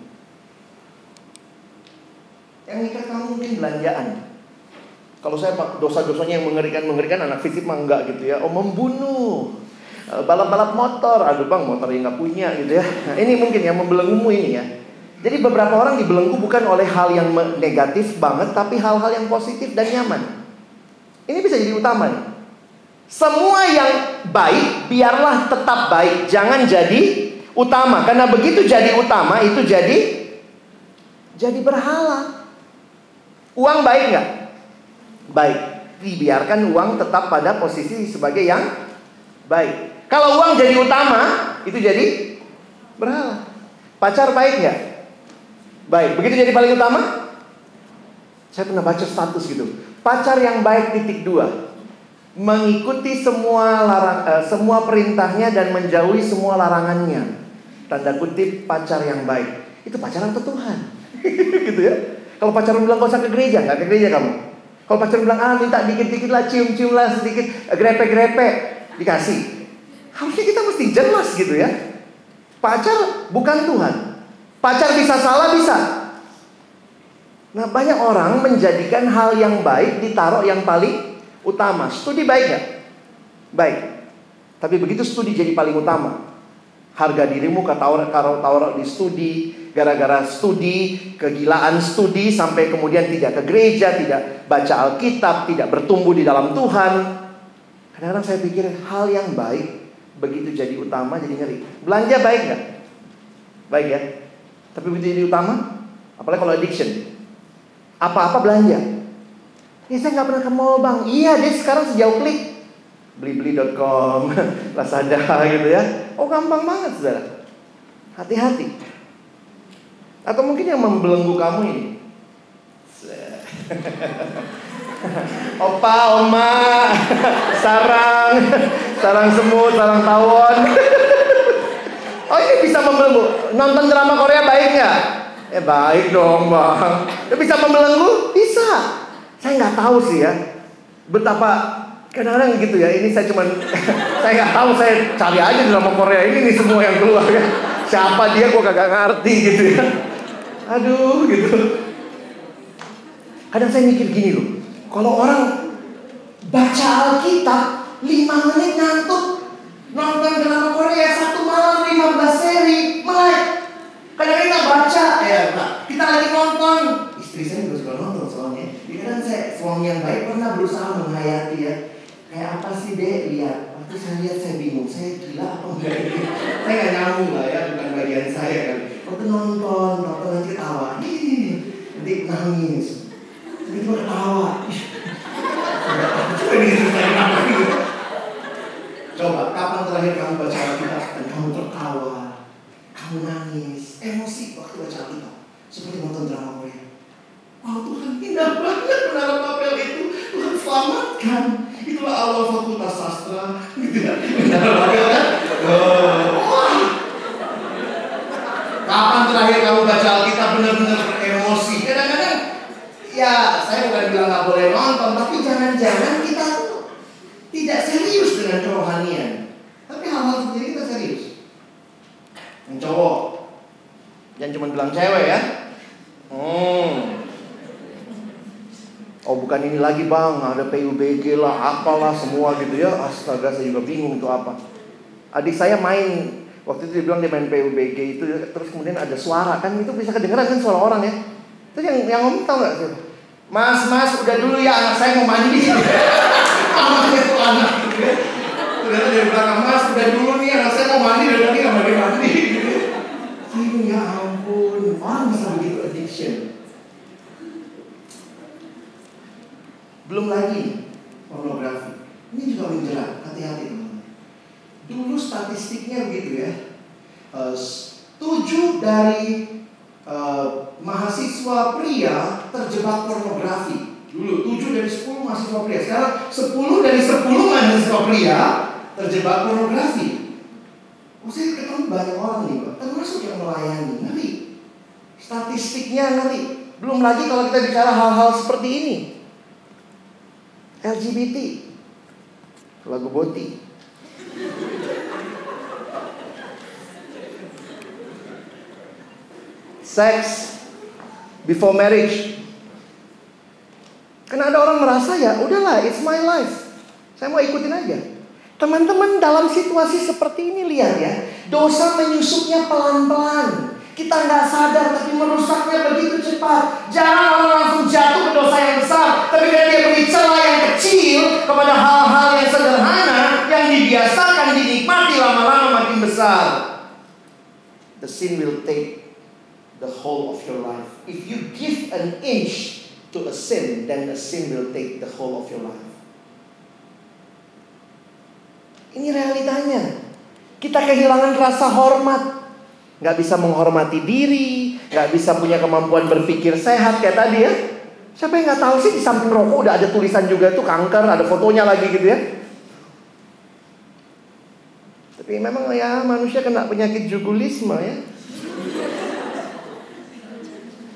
Yang ikat kamu mungkin belanjaan. Kalau saya pak dosa-dosanya yang mengerikan-mengerikan anak fisik mah enggak gitu ya. Oh membunuh. Eh, balap-balap motor, aduh bang motornya nggak punya gitu ya. Nah, ini mungkin yang membelenggumu ini ya. Jadi beberapa orang dibelenggu bukan oleh hal yang negatif banget, tapi hal-hal yang positif dan nyaman. Ini bisa jadi utama nih. Semua yang baik biarlah tetap baik, jangan jadi utama. Karena begitu jadi utama itu jadi jadi berhala. Uang baik nggak? Baik. Dibiarkan uang tetap pada posisi sebagai yang baik. Kalau uang jadi utama, itu jadi berhala. Pacar baik nggak? Baik. Begitu jadi paling utama? Saya pernah baca status gitu. Pacar yang baik titik dua. Mengikuti semua larang, eh, semua perintahnya dan menjauhi semua larangannya. Tanda kutip pacar yang baik. Itu pacaran ke Tuhan. gitu ya. Kalau pacaran bilang kau usah ke gereja, nggak ke gereja kamu. Kalau pacaran bilang ah minta dikit-dikit lah, cium-cium lah sedikit, grepe-grepe, dikasih. Harusnya kita mesti jelas gitu ya. Pacar bukan Tuhan. Pacar bisa salah bisa. Nah banyak orang menjadikan hal yang baik ditaruh yang paling utama. Studi baik nggak? Baik. Tapi begitu studi jadi paling utama. Harga dirimu taruh taruh di studi, gara-gara studi, kegilaan studi sampai kemudian tidak ke gereja, tidak baca Alkitab, tidak bertumbuh di dalam Tuhan. Kadang-kadang saya pikir hal yang baik begitu jadi utama jadi ngeri. Belanja baik nggak? Baik ya. Tapi begitu jadi utama, apalagi kalau addiction. Apa-apa belanja. Ya saya nggak pernah ke mall bang. Iya dia sekarang sejauh klik. Blibli.com, Lazada gitu ya. Oh gampang banget saudara. Hati-hati. Atau mungkin yang membelenggu kamu ini. Opa, oma, sarang, sarang semut, sarang tawon. Oh ini bisa membelenggu. Nonton drama Korea baik nggak? Eh baik dong bang. Bisa membelenggu? Bisa. Saya nggak tahu sih ya. Betapa kadang-kadang gitu ya. Ini saya cuman saya nggak tahu. Saya cari aja drama Korea ini nih semua yang keluar ya. Siapa dia? Gue kagak ngerti gitu ya. Aduh gitu. Kadang saya mikir gini loh. Kalau orang baca Alkitab 5 menit ngantuk nonton drama Korea satu malam 15 seri melek kadang kita baca ya kita lagi nonton istri saya juga suka nonton soalnya Jadi kadang saya suami yang baik pernah berusaha menghayati ya kayak apa sih dek? Lihat. Waktu saya lihat saya bingung. Saya gila apa enggak ini saya nggak nyambung lah ya bukan bagian saya kan. Waktu nonton nonton nanti ketawa. Nanti nangis. Nanti cuma ketawa. Coba, kapan terakhir kamu baca Alkitab dan kamu tertawa, kamu nangis, emosi waktu baca Alkitab, seperti nonton drama Korea. Wow Tuhan indah banget menara Babel itu, Tuhan selamatkan. Itulah awal fakultas sastra, gitu ya. Kapan terakhir kamu baca Alkitab benar-benar emosi? Kadang-kadang ya saya bukan bilang nggak boleh nonton, tapi jangan-jangan kita tidak serius dengan kerohanian. Tapi hal-hal ini kita serius. Yang cowok, yang cuma bilang cewek ya. Hmm. Oh bukan ini lagi bang, ada PUBG lah, apalah semua gitu ya. Astaga saya juga bingung itu apa. Adik saya main waktu itu dia bilang dia main PUBG itu, terus kemudian ada suara kan itu bisa kedengeran kan suara orang ya. Terus yang yang ngomong tau sih? Mas, mas, udah dulu ya anak saya mau mandi. Anaknya itu anak. Ternyata dia bilang, mas, udah dulu nih anak saya mau mandi dari tadi nggak mandi mandi. Saya ya ampun, orang bisa begitu addiction. Belum lagi pornografi. Ini juga menjerat, hati-hati teman. Dulu statistiknya begitu ya. Eh, Tujuh dari eh, mahasiswa pria terjebak pornografi. Dulu 7 dari 10 mahasiswa pria. Sekarang 10 dari 10 mahasiswa pria terjebak pornografi. Oh, saya ketemu banyak orang nih, Pak. Termasuk yang melayani. Ngeri. Statistiknya ngeri. Belum lagi kalau kita bicara hal-hal seperti ini. LGBT. Lagu Boti. Sex before marriage. Karena ada orang merasa ya, udahlah, it's my life. Saya mau ikutin aja. Teman-teman dalam situasi seperti ini lihat ya, dosa menyusupnya pelan-pelan. Kita nggak sadar tapi merusaknya begitu cepat. Jarang orang langsung jatuh ke dosa yang besar, tapi kalau dia beri celah yang kecil kepada hal-hal yang sederhana yang dibiasakan dinikmati lama-lama makin besar. The sin will take the whole of your life. If you give an inch to a sin, then the sin will take the whole of your life. Ini realitanya. Kita kehilangan rasa hormat. Nggak bisa menghormati diri. Nggak bisa punya kemampuan berpikir sehat kayak tadi ya. Siapa yang nggak tahu sih di samping rokok udah ada tulisan juga tuh kanker, ada fotonya lagi gitu ya. Tapi memang ya manusia kena penyakit jugulisme ya.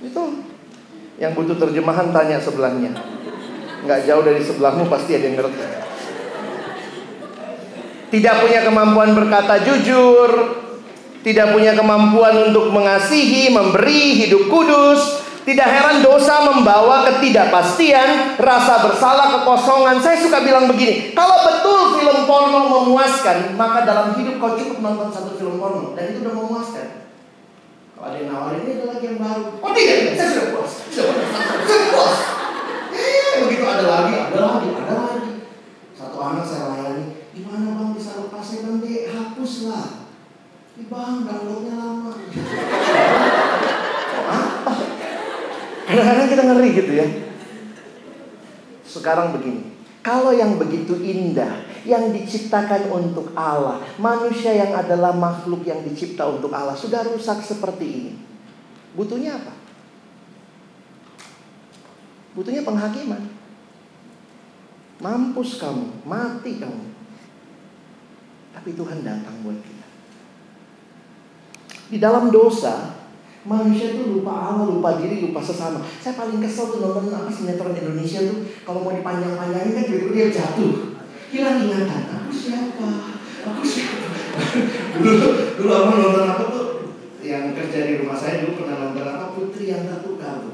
Itu yang butuh terjemahan tanya sebelahnya. Nggak jauh dari sebelahmu pasti ada yang ngerti. Tidak punya kemampuan berkata jujur, tidak punya kemampuan untuk mengasihi, memberi hidup kudus. Tidak heran dosa membawa ketidakpastian, rasa bersalah, kekosongan. Saya suka bilang begini, kalau betul film porno memuaskan, maka dalam hidup kau cukup nonton satu film porno dan itu udah memuaskan. Kalau ada yang nawarin ini ada lagi yang baru. Oh tidak, saya sudah puas, sudah puas, sudah puas. Eh, begitu ada lagi, ada lagi, ada lagi. Satu anak saya layani, gimana bang bisa lepasnya bang deh, hapus lah. Ih bang, downloadnya lama. Kadang-kadang kita ngeri gitu ya. Sekarang begini, kalau yang begitu indah, yang diciptakan untuk Allah, manusia yang adalah makhluk yang dicipta untuk Allah, sudah rusak seperti ini. Butuhnya apa? Butuhnya penghakiman. Mampus kamu, mati kamu. Tapi Tuhan datang buat kita. Di dalam dosa, manusia itu lupa Allah, lupa diri, lupa sesama. Saya paling kesel tuh nonton apa sinetron Indonesia tuh kalau mau dipanjang-panjangin kan tiba-tiba dia jatuh. Hilang ingatan. Aku siapa? Aku siapa? dulu dulu abang nonton apa tuh? Yang kerja di rumah saya dulu pernah nonton apa Putri yang tertukar.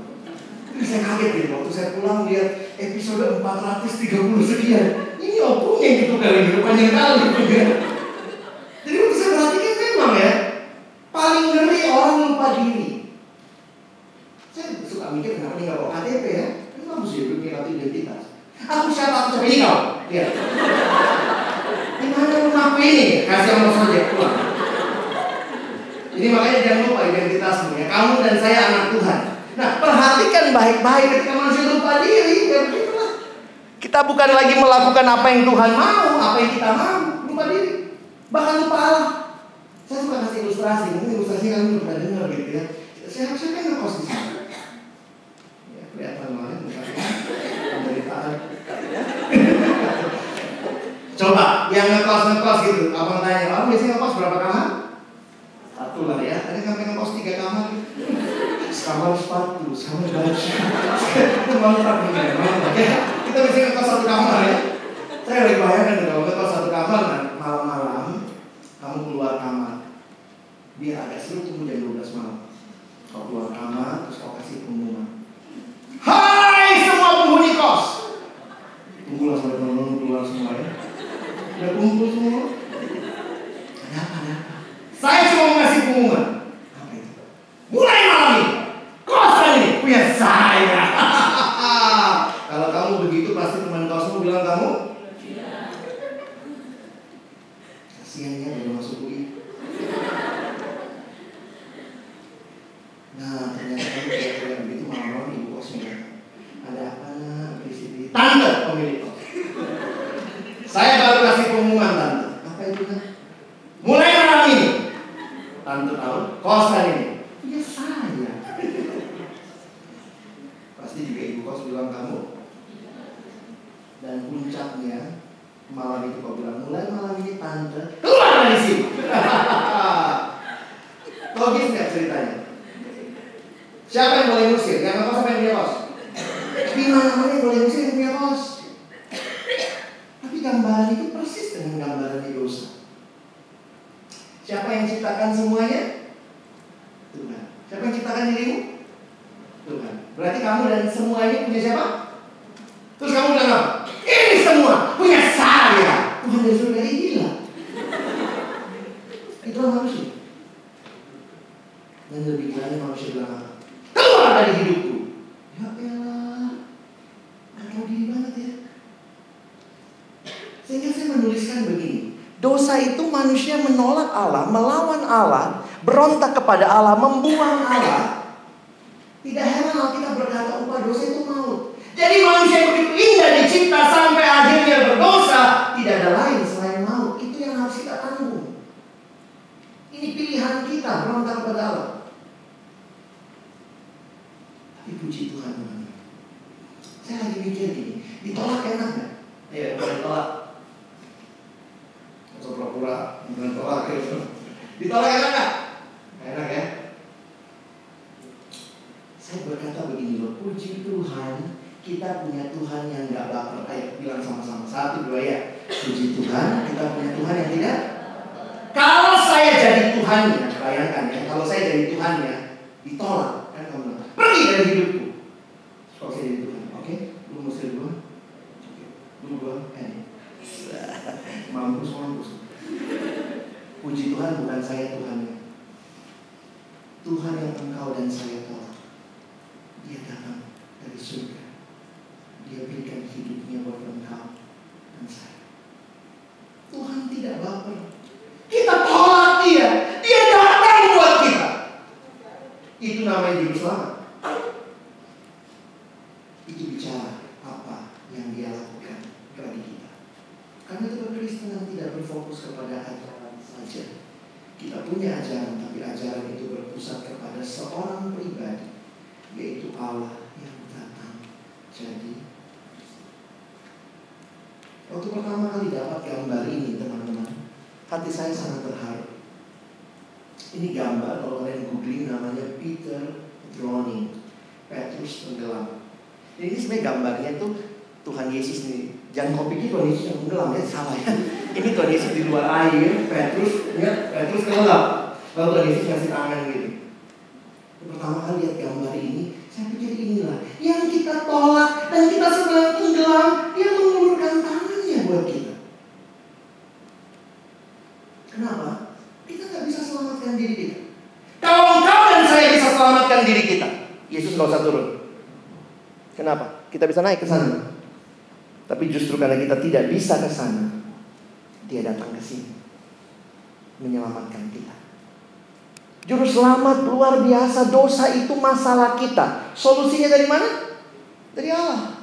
Terus saya kaget gitu waktu saya pulang lihat episode 430 sekian. Ini opung yang ditukar ini panjang kali waktu saya perhatikan memang ya paling ngeri orang lupa diri. Saya suka mikir kenapa dia bawa KTP ya? Kan bagus ya punya kartu identitas. Aku siapa? Aku siapa? Ini kau. Ya. Di mana rumahku ini? Kasih Allah saja pulang. Jadi makanya jangan lupa identitasmu ya. Kamu dan saya anak Tuhan. Nah, perhatikan baik-baik ketika manusia lupa diri. Ya. Kita bukan lagi melakukan apa yang Tuhan mau, apa yang kita mau, lupa diri. Bahkan lupa Allah. Saya suka kasih ilustrasi, mungkin ilustrasi kalian pernah dengar gitu ya. Saya saya kan ngekos di sana. Ya, kelihatan lah ya, mukanya. penderitaan. Coba yang ngekos ngekos gitu, abang tanya, abang biasanya ngekos berapa kamar? Satu lah ya, ada sampai ngekos tiga kamar. Kamar sepatu, sama baju. Nih, mantap ya. Kita biasanya ngekos satu kamar ya. Saya lagi bayangkan kalau ngekos satu kamar, nah, malam-malam kamu keluar kamar biar agak seru tunggu jam 12 malam. Kau keluar kamar terus kau kasih pengumuman. Hai semua penghuni kos! Tunggulah sampai teman-teman keluar semua ya. Udah kumpul semua. Ada apa ada apa? Saya cuma mau ngasih pengumuman. Apa itu? Mulai malam ini. Kosan ini. Punya saya kalau kamu begitu pasti teman kosmu bilang kamu kasihan ya belum masuk UI Nah, ternyata kamu kira-kira begitu malam-malam ibu kosnya Ada apa nak? Berisik Tante pemilik kos. Saya baru kasih pengumuman tante. Apa itu kan? Mulai malam ini. Tante tahu kosan ini. Ya saya. Pasti juga ibu kos bilang kamu. Dan puncaknya malam itu kau bilang mulai malam ini tante keluar dari sini. Logis nggak ceritanya? Siapa yang boleh ngusir? Yang apa yang punya kos? Mana-mana yang boleh ngusir yang punya kos. Tapi gambaran itu persis dengan gambaran di dosa. Siapa yang ciptakan semuanya? Tuhan. Siapa yang ciptakan dirimu? Tuhan. Berarti kamu dan semuanya punya siapa? Terus kamu bilang apa? Ini semua punya saya. Tuhan dari surga ini gila. Itulah manusia. Dan lebih gilanya manusia bilang apa? Keluar dari hidupku. Ya elah. Gak tahu diri banget ya. Sehingga saya menuliskan begini. Dosa itu manusia menolak Allah, melawan Allah, berontak kepada Allah, membuang Allah. Tidak heran Alkitab berkata upah dosa itu maut. Jadi manusia yang begitu indah dicipta sampai akhirnya berdosa, tidak ada lain selain maut. Itu yang harus kita tanggung. Ini pilihan kita berontak kepada Allah. Tapi puji Tuhan. Saya lagi mikir gini, ditolak enak? Iya, boleh ditolak. Pura-pura bukan tolak gitu. Ditolak enak nggak? Enak ya. Saya berkata begini loh, puji Tuhan kita punya Tuhan yang nggak baper. Ayo bilang sama-sama satu dua ya. Puji Tuhan kita punya Tuhan yang tidak. Kalau saya jadi Tuhannya, bayangkan ya, kalau saya jadi Tuhannya ditolak, kan kamu bilang, pergi dari hidupku. Kalau saya jadi Tuhan, oke? Lu mesti dua, oke? Lu dua, eh. mampus mampus. Puji Tuhan bukan saya Tuhannya. Tuhan yang engkau dan saya tolak. Dia datang dari surga. Dia berikan hidupnya buat engkau dan saya. Tuhan tidak baper. Kita tolak dia. Dia datang buat kita. Itu namanya juru selamat. Itu bicara apa yang dia lakukan bagi kita. Karena itu berkristenan tidak berfokus kepada ajaran saja. Kita punya ajaran, tapi ajaran itu berpusat kepada seorang pribadi, yaitu Allah yang datang jadi. Waktu pertama kali dapat gambar ini, teman-teman, hati saya sangat terharu. Ini gambar, kalau kalian googling namanya Peter Drowning, Petrus tenggelam. Jadi ini sebenarnya gambarnya tuh Tuhan Yesus nih. Jangan kau pikir Tuhan Yesus yang tenggelam ya, salah ya. Ini Tuhan Yesus di luar air, Petrus, ya, Petrus tenggelam. Lalu Tuhan Yesus kasih tangan gitu. Pertama kali lihat gambar ini, saya pikir inilah yang kita tolak dan kita sedang tenggelam, dia mengulurkan tangannya buat kita. Kenapa? Kita nggak bisa selamatkan diri kita. Kalau engkau dan saya bisa selamatkan diri kita, Yesus nggak usah turun. Kenapa? Kita bisa naik ke sana. Tapi justru karena kita tidak bisa ke sana, dia datang ke sini menyelamatkan kita. Juru selamat luar biasa. Dosa itu masalah kita. Solusinya dari mana? Dari Allah.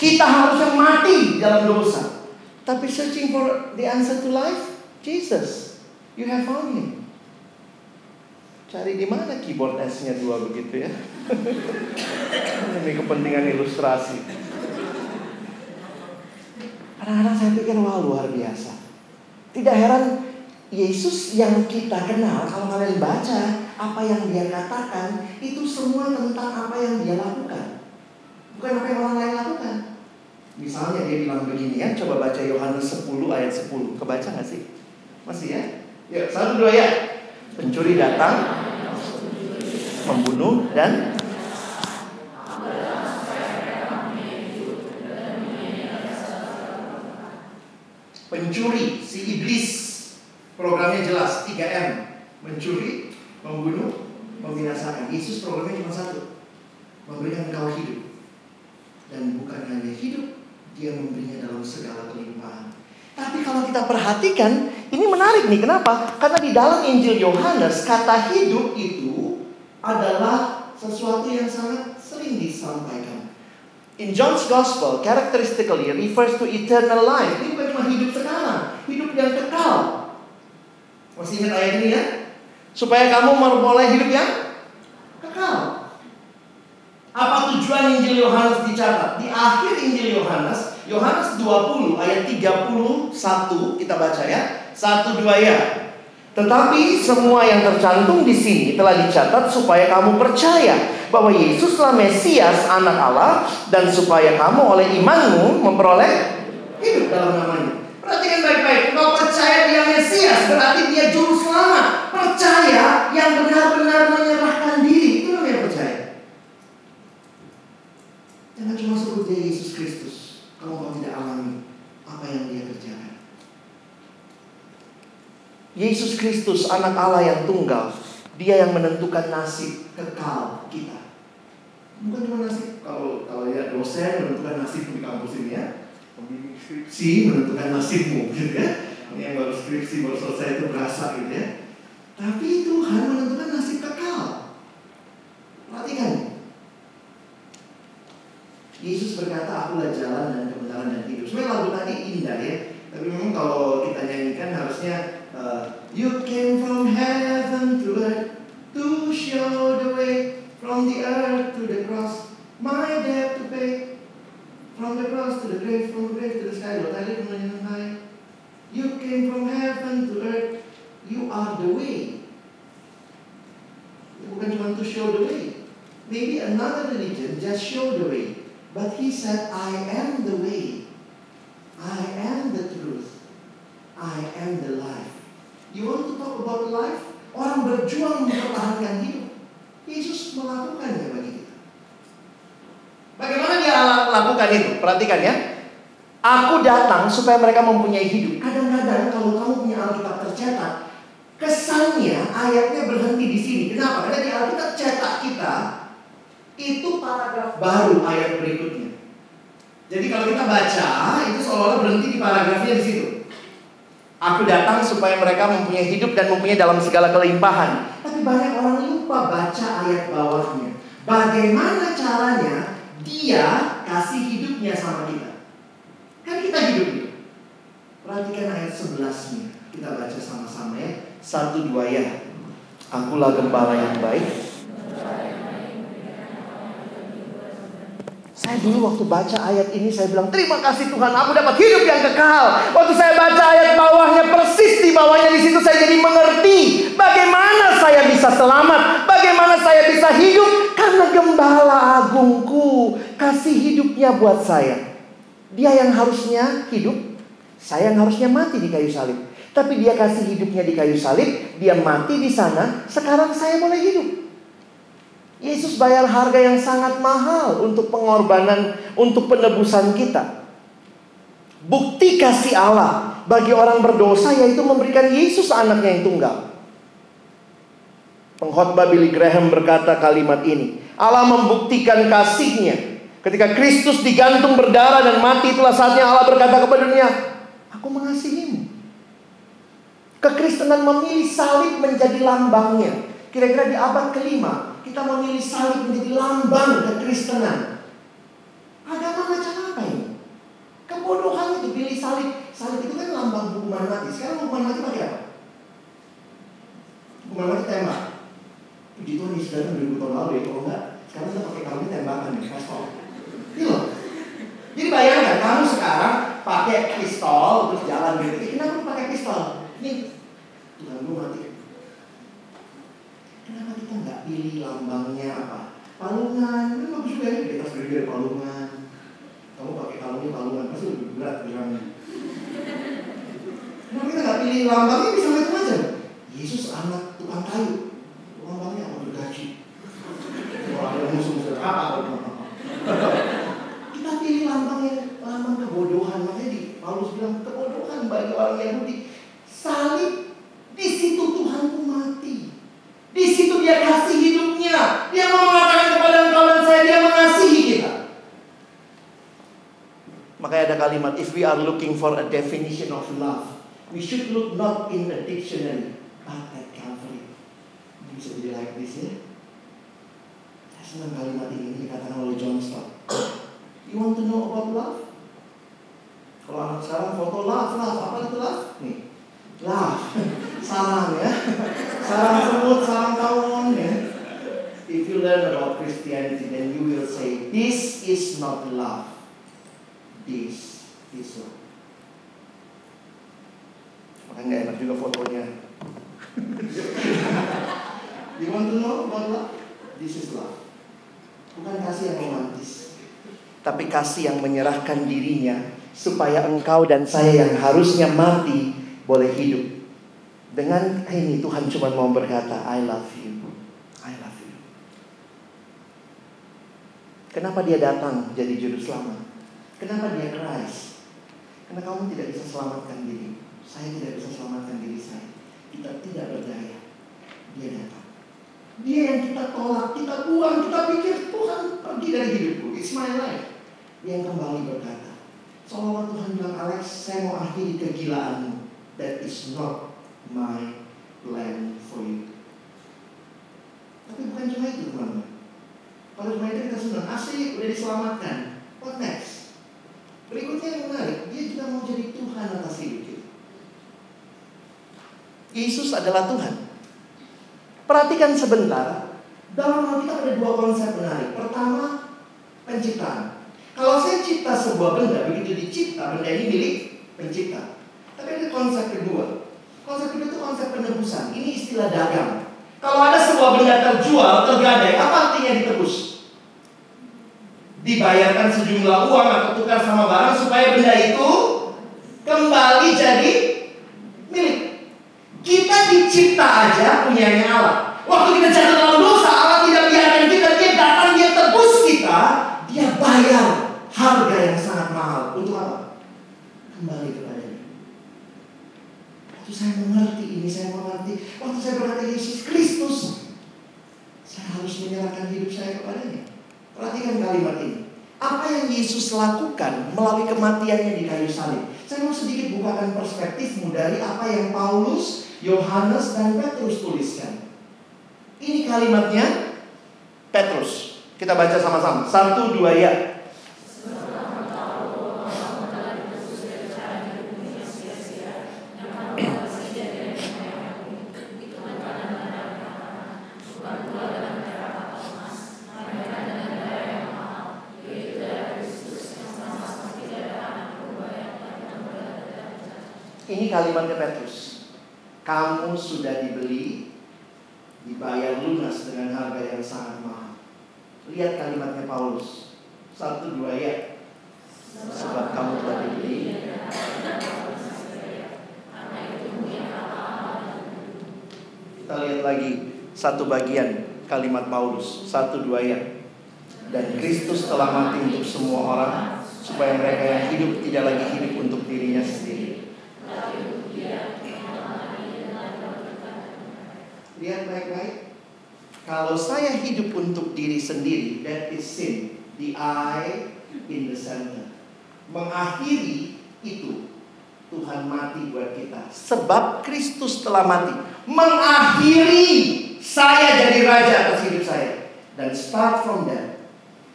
Kita harusnya mati dalam dosa. Tapi searching for the answer to life, Jesus. You have found him. Cari di mana keyboard S-nya dua begitu ya? Ini kepentingan ilustrasi. Kadang-kadang saya pikir wah luar biasa. Tidak heran Yesus yang kita kenal, kalau kalian baca apa yang dia katakan, itu semua tentang apa yang dia lakukan. Bukan apa yang orang lain lakukan. Misalnya dia bilang begini ya, coba baca Yohanes 10 ayat 10. Kebaca gak sih? Masih ya? Ya, satu dua ya. Pencuri datang, membunuh dan pencuri si iblis. Programnya jelas 3M mencuri membunuh membinasakan. Yesus programnya cuma satu. Memberikan engkau hidup. Dan bukan hanya hidup dia memberinya dalam segala kelimpahan. Tapi kalau kita perhatikan ini menarik nih kenapa? Karena di dalam Injil Yohanes kata hidup itu adalah sesuatu yang sangat sering disampaikan In John's Gospel, characteristically refers to eternal life. Ini bukan cuma hidup sekarang, hidup yang kekal. Masih ingat ayat ini ya? Supaya kamu memperoleh hidup yang kekal. Apa tujuan Injil Yohanes dicatat? Di akhir Injil Yohanes, Yohanes 20 ayat 31 kita baca ya. Satu dua ya. Tetapi semua yang tercantum di sini telah dicatat supaya kamu percaya bahwa Yesuslah Mesias anak Allah dan supaya kamu oleh imanmu memperoleh hidup dalam namanya. Perhatikan baik-baik, kau percaya dia Mesias berarti dia juru selamat. Percaya yang benar-benar menyerahkan diri, itu namanya percaya. Jangan cuma sebut dia Yesus Kristus kalau kau tidak alami apa yang dia kerjakan. Yesus Kristus anak Allah yang tunggal, dia yang menentukan nasib kekal kita. Bukan cuma nasib kalau kalau ya dosen menentukan nasib di kampus ini ya. Pembimbing skripsi menentukan nasibmu gitu ya. Ini yang baru skripsi baru selesai itu berasa gitu ya. Tapi Tuhan menentukan nasib kekal. Perhatikan. Yesus berkata, akulah jalan dan kebenaran dan hidup. Sebenarnya lagu tadi indah ya. Tapi memang kalau kita nyanyikan harusnya uh, You came from heaven cross. My debt to pay from the cross to the grave, from the grave to the sky. Lo tadi kemudian high. You came from heaven to earth. You are the way. Bukan cuma to show the way. Maybe another religion just show the way. But he said, I am the way. I am the truth. I am the life. You want to talk about life? Orang berjuang mempertahankan hidup. Yesus melakukannya bagi kita. Bagaimana dia lakukan itu? Perhatikan ya. Aku datang supaya mereka mempunyai hidup. Kadang-kadang kalau kamu punya Alkitab tercetak, kesannya ayatnya berhenti di sini. Kenapa? Karena di Alkitab cetak kita itu paragraf baru ayat berikutnya. Jadi kalau kita baca itu seolah-olah berhenti di paragrafnya di situ. Aku datang supaya mereka mempunyai hidup dan mempunyai dalam segala kelimpahan. Tapi banyak orang lupa baca ayat bawahnya. Bagaimana caranya dia kasih hidupnya sama kita? Kan kita hidup. Perhatikan ayat 11-nya. Kita baca sama-sama ya. Satu dua ya. Akulah gembala yang baik. Saya dulu waktu baca ayat ini saya bilang terima kasih Tuhan aku dapat hidup yang kekal. Waktu saya baca ayat bawahnya persis di bawahnya di situ saya jadi mengerti bagaimana saya bisa selamat, bagaimana saya bisa hidup karena gembala agungku kasih hidupnya buat saya. Dia yang harusnya hidup, saya yang harusnya mati di kayu salib. Tapi dia kasih hidupnya di kayu salib, dia mati di sana, sekarang saya boleh hidup. Yesus bayar harga yang sangat mahal untuk pengorbanan, untuk penebusan kita. Bukti kasih Allah bagi orang berdosa yaitu memberikan Yesus anaknya yang tunggal. Pengkhotbah Billy Graham berkata kalimat ini. Allah membuktikan kasihnya. Ketika Kristus digantung berdarah dan mati itulah saatnya Allah berkata kepada dunia, Aku mengasihimu. Kekristenan memilih salib menjadi lambangnya. Kira-kira di abad kelima, kita memilih salib menjadi lambang kekristenan. Agama macam apa ini? Kebodohan itu pilih salib. Salib itu kan lambang hukuman mati. Sekarang hukuman mati pakai apa? Hukuman mati tembak. Puji Tuhan Yesus datang 2000 tahun lalu ya. Kalau enggak, sekarang kita pakai kalungnya tembakan nih, pistol. Ini loh. Jadi bayangkan kamu sekarang pakai pistol terus jalan gitu. Eh, Kenapa lu pakai pistol? Ini Tuhan gue mati. Kenapa kita nggak pilih lambangnya apa? Palungan, kan bagus juga ya di atas gede palungan. Kamu pakai kalungnya palungan, pasti lebih berat bilangnya. Kenapa kita nggak pilih lambangnya bisa macam-macam? Yesus anak tukang kayu, lambangnya apa bergaji? Kalau ada musuh-musuh apa? kita pilih lambangnya lambang kebodohan, makanya di Paulus bilang kebodohan bagi orang Yahudi. Salib di situ Tuhanku mati. Di situ dia kasih hidupnya. Dia mau mengatakan kepada dan saya dia mengasihi kita. Makanya ada kalimat if we are looking for a definition of love, we should look not in a dictionary but bisa jadi like this ya. Saya senang kalimat ini, dikatakan oleh John Stott. You want to know about love? Kalau anak sekarang foto love, love, apa itu love? Nih, love, sarang ya, sarang semut, sarang tawon ya. If you learn about Christianity, then you will say, this is not love. This is love. Makanya nggak enak juga fotonya. you want to know about love? This is love. Bukan kasih yang romantis. Tapi kasih yang menyerahkan dirinya supaya engkau dan saya yang harusnya mati boleh hidup. Dengan ini Tuhan cuma mau berkata, I love you. I love you. Kenapa dia datang jadi juru selamat? Kenapa dia Christ? Karena kamu tidak bisa selamatkan diri. Saya tidak bisa selamatkan diri saya. kita tidak berdaya, dia datang. Dia yang kita tolak, kita buang, kita pikir Tuhan pergi dari hidupku. It's my life. Dia yang kembali berkata, seolah Tuhan bilang, Alex, saya mau akhiri kegilaanmu. That is not my plan for you. Tapi bukan cuma itu, teman-teman. Cuma itu kita senang, asik, udah diselamatkan. What next? Berikutnya yang menarik, dia juga mau jadi Tuhan atas hidup kita. Yesus adalah Tuhan. Perhatikan sebentar, dalam Alkitab ada dua konsep menarik. Pertama, penciptaan. Kalau saya cipta sebuah benda, begitu dicipta, benda ini milik pencipta. Tapi ada konsep kedua. Konsep kedua itu konsep penebusan. Ini istilah dagang. Kalau ada sebuah benda terjual, tergadai, apa artinya ditebus? Dibayarkan sejumlah uang atau tukar sama barang supaya benda itu kembali jadi milik. Kita dicipta aja punyanya Allah. Waktu kita jatuh dalam dosa, Allah tidak biarkan kita, dia datang, dia tebus kita, dia bayar harga yang sangat mahal. Untuk apa? Kembali kepada dia. Waktu saya mengerti ini, saya mengerti. Waktu saya berkata Yesus Kristus, saya harus menyerahkan hidup saya kepadanya. Perhatikan kalimat ini. Apa yang Yesus lakukan melalui kematiannya di kayu salib? Saya mau sedikit bukakan perspektifmu dari apa yang Paulus, Yohanes, dan Petrus tuliskan. Ini kalimatnya Petrus. Kita baca sama-sama. Satu, dua, ya. Ini kalimatnya Petrus. Kamu sudah dibeli, dibayar lunas dengan harga yang sangat mahal. Lihat kalimatnya Paulus. Satu dua ya. Sebab kamu telah dibeli. Kita lihat lagi satu bagian kalimat Paulus. Satu dua ya. Dan Kristus telah mati untuk semua orang supaya mereka yang hidup tidak lagi hidup untuk dirinya sendiri. Lihat baik-baik. Kalau saya hidup untuk diri sendiri, that is sin. The I in the center. Mengakhiri itu Tuhan mati buat kita. Sebab Kristus telah mati. Mengakhiri saya jadi raja atas hidup saya. Dan start from that.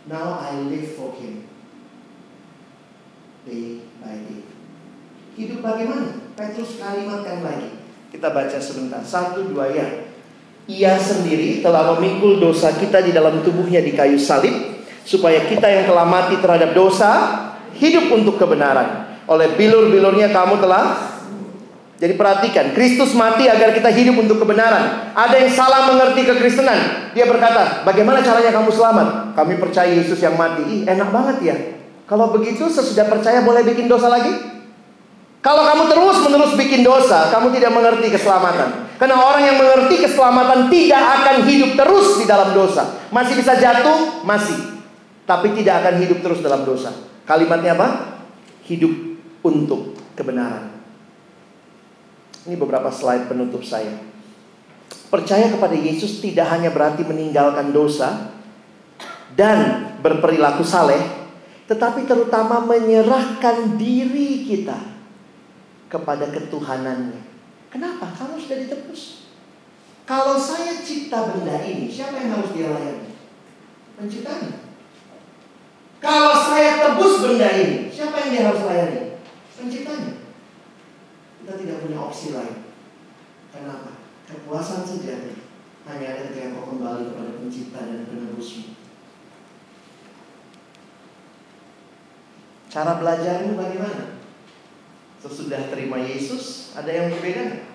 Now I live for Him. Day by day. Hidup bagaimana? Petrus kalimatkan lagi. Kita baca sebentar. Satu dua ya. Ia sendiri telah memikul dosa kita di dalam tubuhnya di kayu salib supaya kita yang telah mati terhadap dosa hidup untuk kebenaran. Oleh bilur-bilurnya kamu telah jadi perhatikan, Kristus mati agar kita hidup untuk kebenaran. Ada yang salah mengerti kekristenan. Dia berkata, bagaimana caranya kamu selamat? Kami percaya Yesus yang mati. Ih, enak banget ya. Kalau begitu sesudah percaya boleh bikin dosa lagi? Kalau kamu terus-menerus bikin dosa, kamu tidak mengerti keselamatan. Karena orang yang mengerti keselamatan tidak akan hidup terus di dalam dosa. Masih bisa jatuh, masih. Tapi tidak akan hidup terus dalam dosa. Kalimatnya apa? Hidup untuk kebenaran. Ini beberapa slide penutup saya. Percaya kepada Yesus tidak hanya berarti meninggalkan dosa dan berperilaku saleh, tetapi terutama menyerahkan diri kita kepada ketuhanannya. Kenapa? Kamu sudah ditebus. Kalau saya cipta benda ini, siapa yang harus dia layani? Penciptanya. Kalau saya tebus benda ini, siapa yang dia harus layani? Penciptanya. Kita tidak punya opsi lain. Kenapa? Kepuasan sejati hanya ada ketika kau kembali kepada pencipta dan penebusmu. Cara belajarmu bagaimana? Sesudah terima Yesus, ada yang berbeda?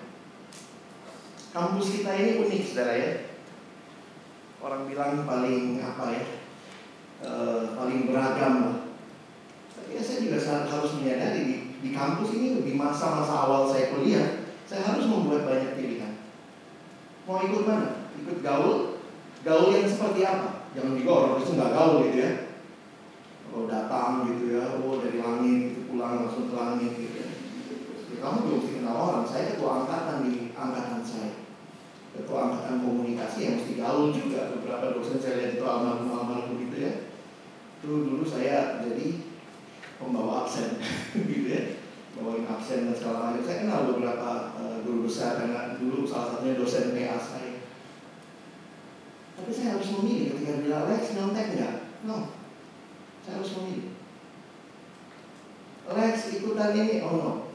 Kampus kita ini unik, saudara ya. Orang bilang paling apa ya? E, paling beragam. Tapi ya saya juga harus menyadari di, di kampus ini di masa-masa awal saya kuliah, saya harus membuat banyak pilihan. Mau ikut mana? Ikut gaul? Gaul yang seperti apa? Jangan juga orang itu nggak gaul gitu ya. Kalau datang gitu ya, oh dari langit gitu pulang langsung ke langit gitu ya kamu belum kenal orang. Saya ketua angkatan di angkatan saya. Ketua angkatan komunikasi yang mesti gaul juga. Beberapa dosen saya lihat itu almarhum-almarhum gitu ya. Itu dulu saya jadi pembawa absen gitu ya. Bawain absen dan segala macam. Saya kenal beberapa eh, guru besar karena dulu salah satunya dosen PA saya. Tapi saya harus memilih ketika bilang Lex nyontek nggak? No. Saya harus memilih. Lex ikutan ini, oh no.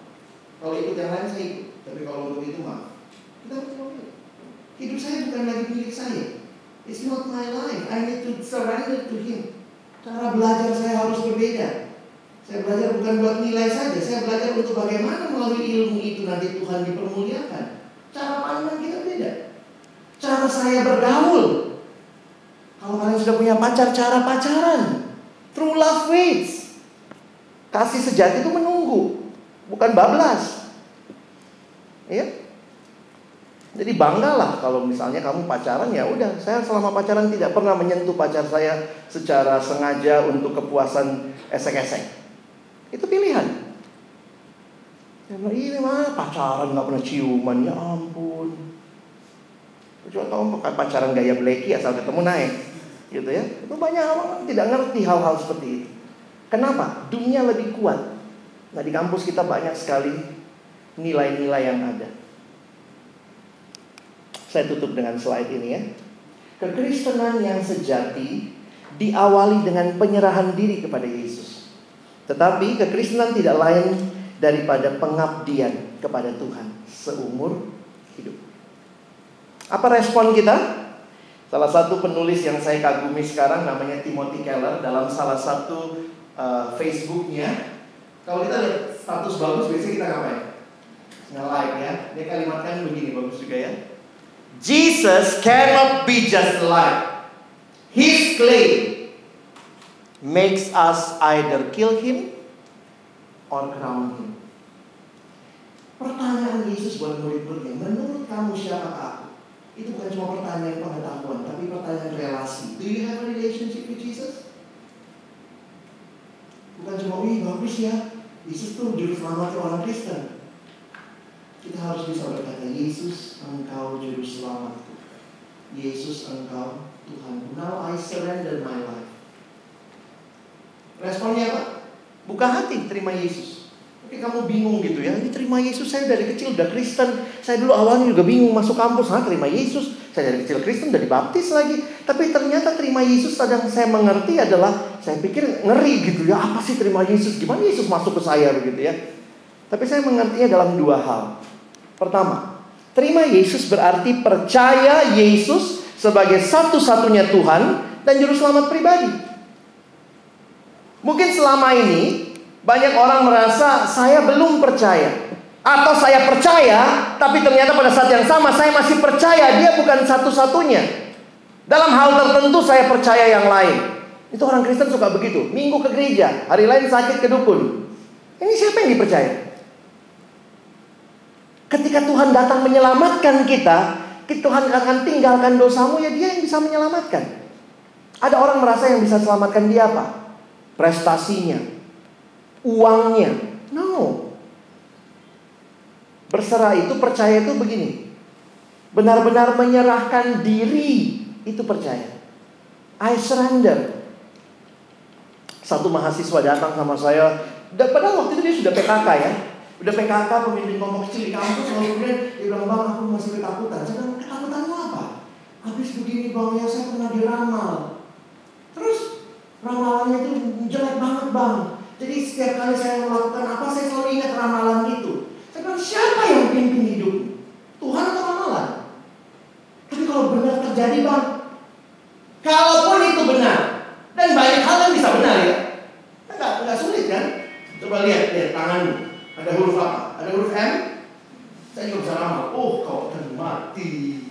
Kalau ikut yang lain saya ikut. Tapi kalau untuk itu maaf. Kita harus. Hidup saya bukan lagi milik saya. It's not my life. I need to surrender to Him. Cara belajar saya harus berbeda. Saya belajar bukan buat nilai saja. Saya belajar untuk bagaimana melalui ilmu itu nanti Tuhan dipermuliakan. Cara pandang kita beda. Cara saya bergaul. Kalau kalian sudah punya pacar, cara pacaran. True love waits. Kasih sejati itu menunggu, bukan bablas. Ya. Jadi banggalah kalau misalnya kamu pacaran ya udah, saya selama pacaran tidak pernah menyentuh pacar saya secara sengaja untuk kepuasan esek-esek. Itu pilihan. Ya, ini mah pacaran nggak pernah ciuman, ya ampun. Kecuali kamu pacaran gaya bleki asal ketemu naik, gitu ya. Itu banyak orang tidak ngerti hal-hal seperti itu. Kenapa? Dunia lebih kuat. Nah di kampus kita banyak sekali nilai-nilai yang ada. Saya tutup dengan slide ini ya. Kekristenan yang sejati diawali dengan penyerahan diri kepada Yesus. Tetapi kekristenan tidak lain daripada pengabdian kepada Tuhan seumur hidup. Apa respon kita? Salah satu penulis yang saya kagumi sekarang namanya Timothy Keller dalam salah satu uh, Facebooknya. Kalau kita lihat status bagus biasanya kita ngapain? Nge-like ya. Dia kalimatkan begini bagus juga ya. Jesus cannot be just like his claim makes us either kill him or crown him. Pertanyaan Yesus buat murid-muridnya, menurut kamu siapa aku? Itu bukan cuma pertanyaan pengetahuan, tapi pertanyaan relasi. Do you have a relationship with Jesus? Bukan cuma, wih bagus ya, Yesus tuh juru selamat orang Kristen. Kita harus bisa berkata, Yesus engkau juru selamatku. Yesus engkau Tuhan. Now I surrender my life. Responnya apa? Buka hati terima Yesus. Tapi kamu bingung gitu ya, ini terima Yesus saya dari kecil udah Kristen. Saya dulu awalnya juga bingung masuk kampus, nah terima Yesus. Saya dari kecil Kristen udah dibaptis lagi. Tapi ternyata terima Yesus yang saya mengerti adalah saya pikir ngeri gitu ya, apa sih terima Yesus? Gimana Yesus masuk ke saya begitu ya? Tapi saya mengertinya dalam dua hal. Pertama, terima Yesus berarti percaya Yesus sebagai satu-satunya Tuhan dan juru selamat pribadi. Mungkin selama ini banyak orang merasa saya belum percaya atau saya percaya tapi ternyata pada saat yang sama saya masih percaya dia bukan satu-satunya. Dalam hal tertentu saya percaya yang lain. Itu orang Kristen suka begitu. Minggu ke gereja, hari lain sakit ke dukun. Ini siapa yang dipercaya? Ketika Tuhan datang menyelamatkan kita, Tuhan akan tinggalkan dosamu ya dia yang bisa menyelamatkan. Ada orang merasa yang bisa selamatkan dia apa? Prestasinya, uangnya. No. Berserah itu percaya itu begini. Benar-benar menyerahkan diri itu percaya. I surrender. Satu mahasiswa datang sama saya, padahal waktu itu dia sudah PKK ya. Udah PKK pemimpin kelompok kecil di kampus lalu kemudian dia bilang bang aku masih ketakutan. Saya bilang ketakutanmu apa? Habis begini bang ya saya pernah diramal. Terus ramalannya itu jelek banget bang. Jadi setiap kali saya melakukan apa saya selalu ingat ramalan itu. Saya bilang siapa yang pimpin hidup? Tuhan atau ramalan? Tapi kalau benar terjadi bang, kalaupun itu benar dan banyak hal yang bisa benar ya, enggak enggak sulit kan? Coba lihat lihat tanganmu. Ada huruf apa? Ada huruf M? Saya juga bisa ramal. Oh, kau akan mati.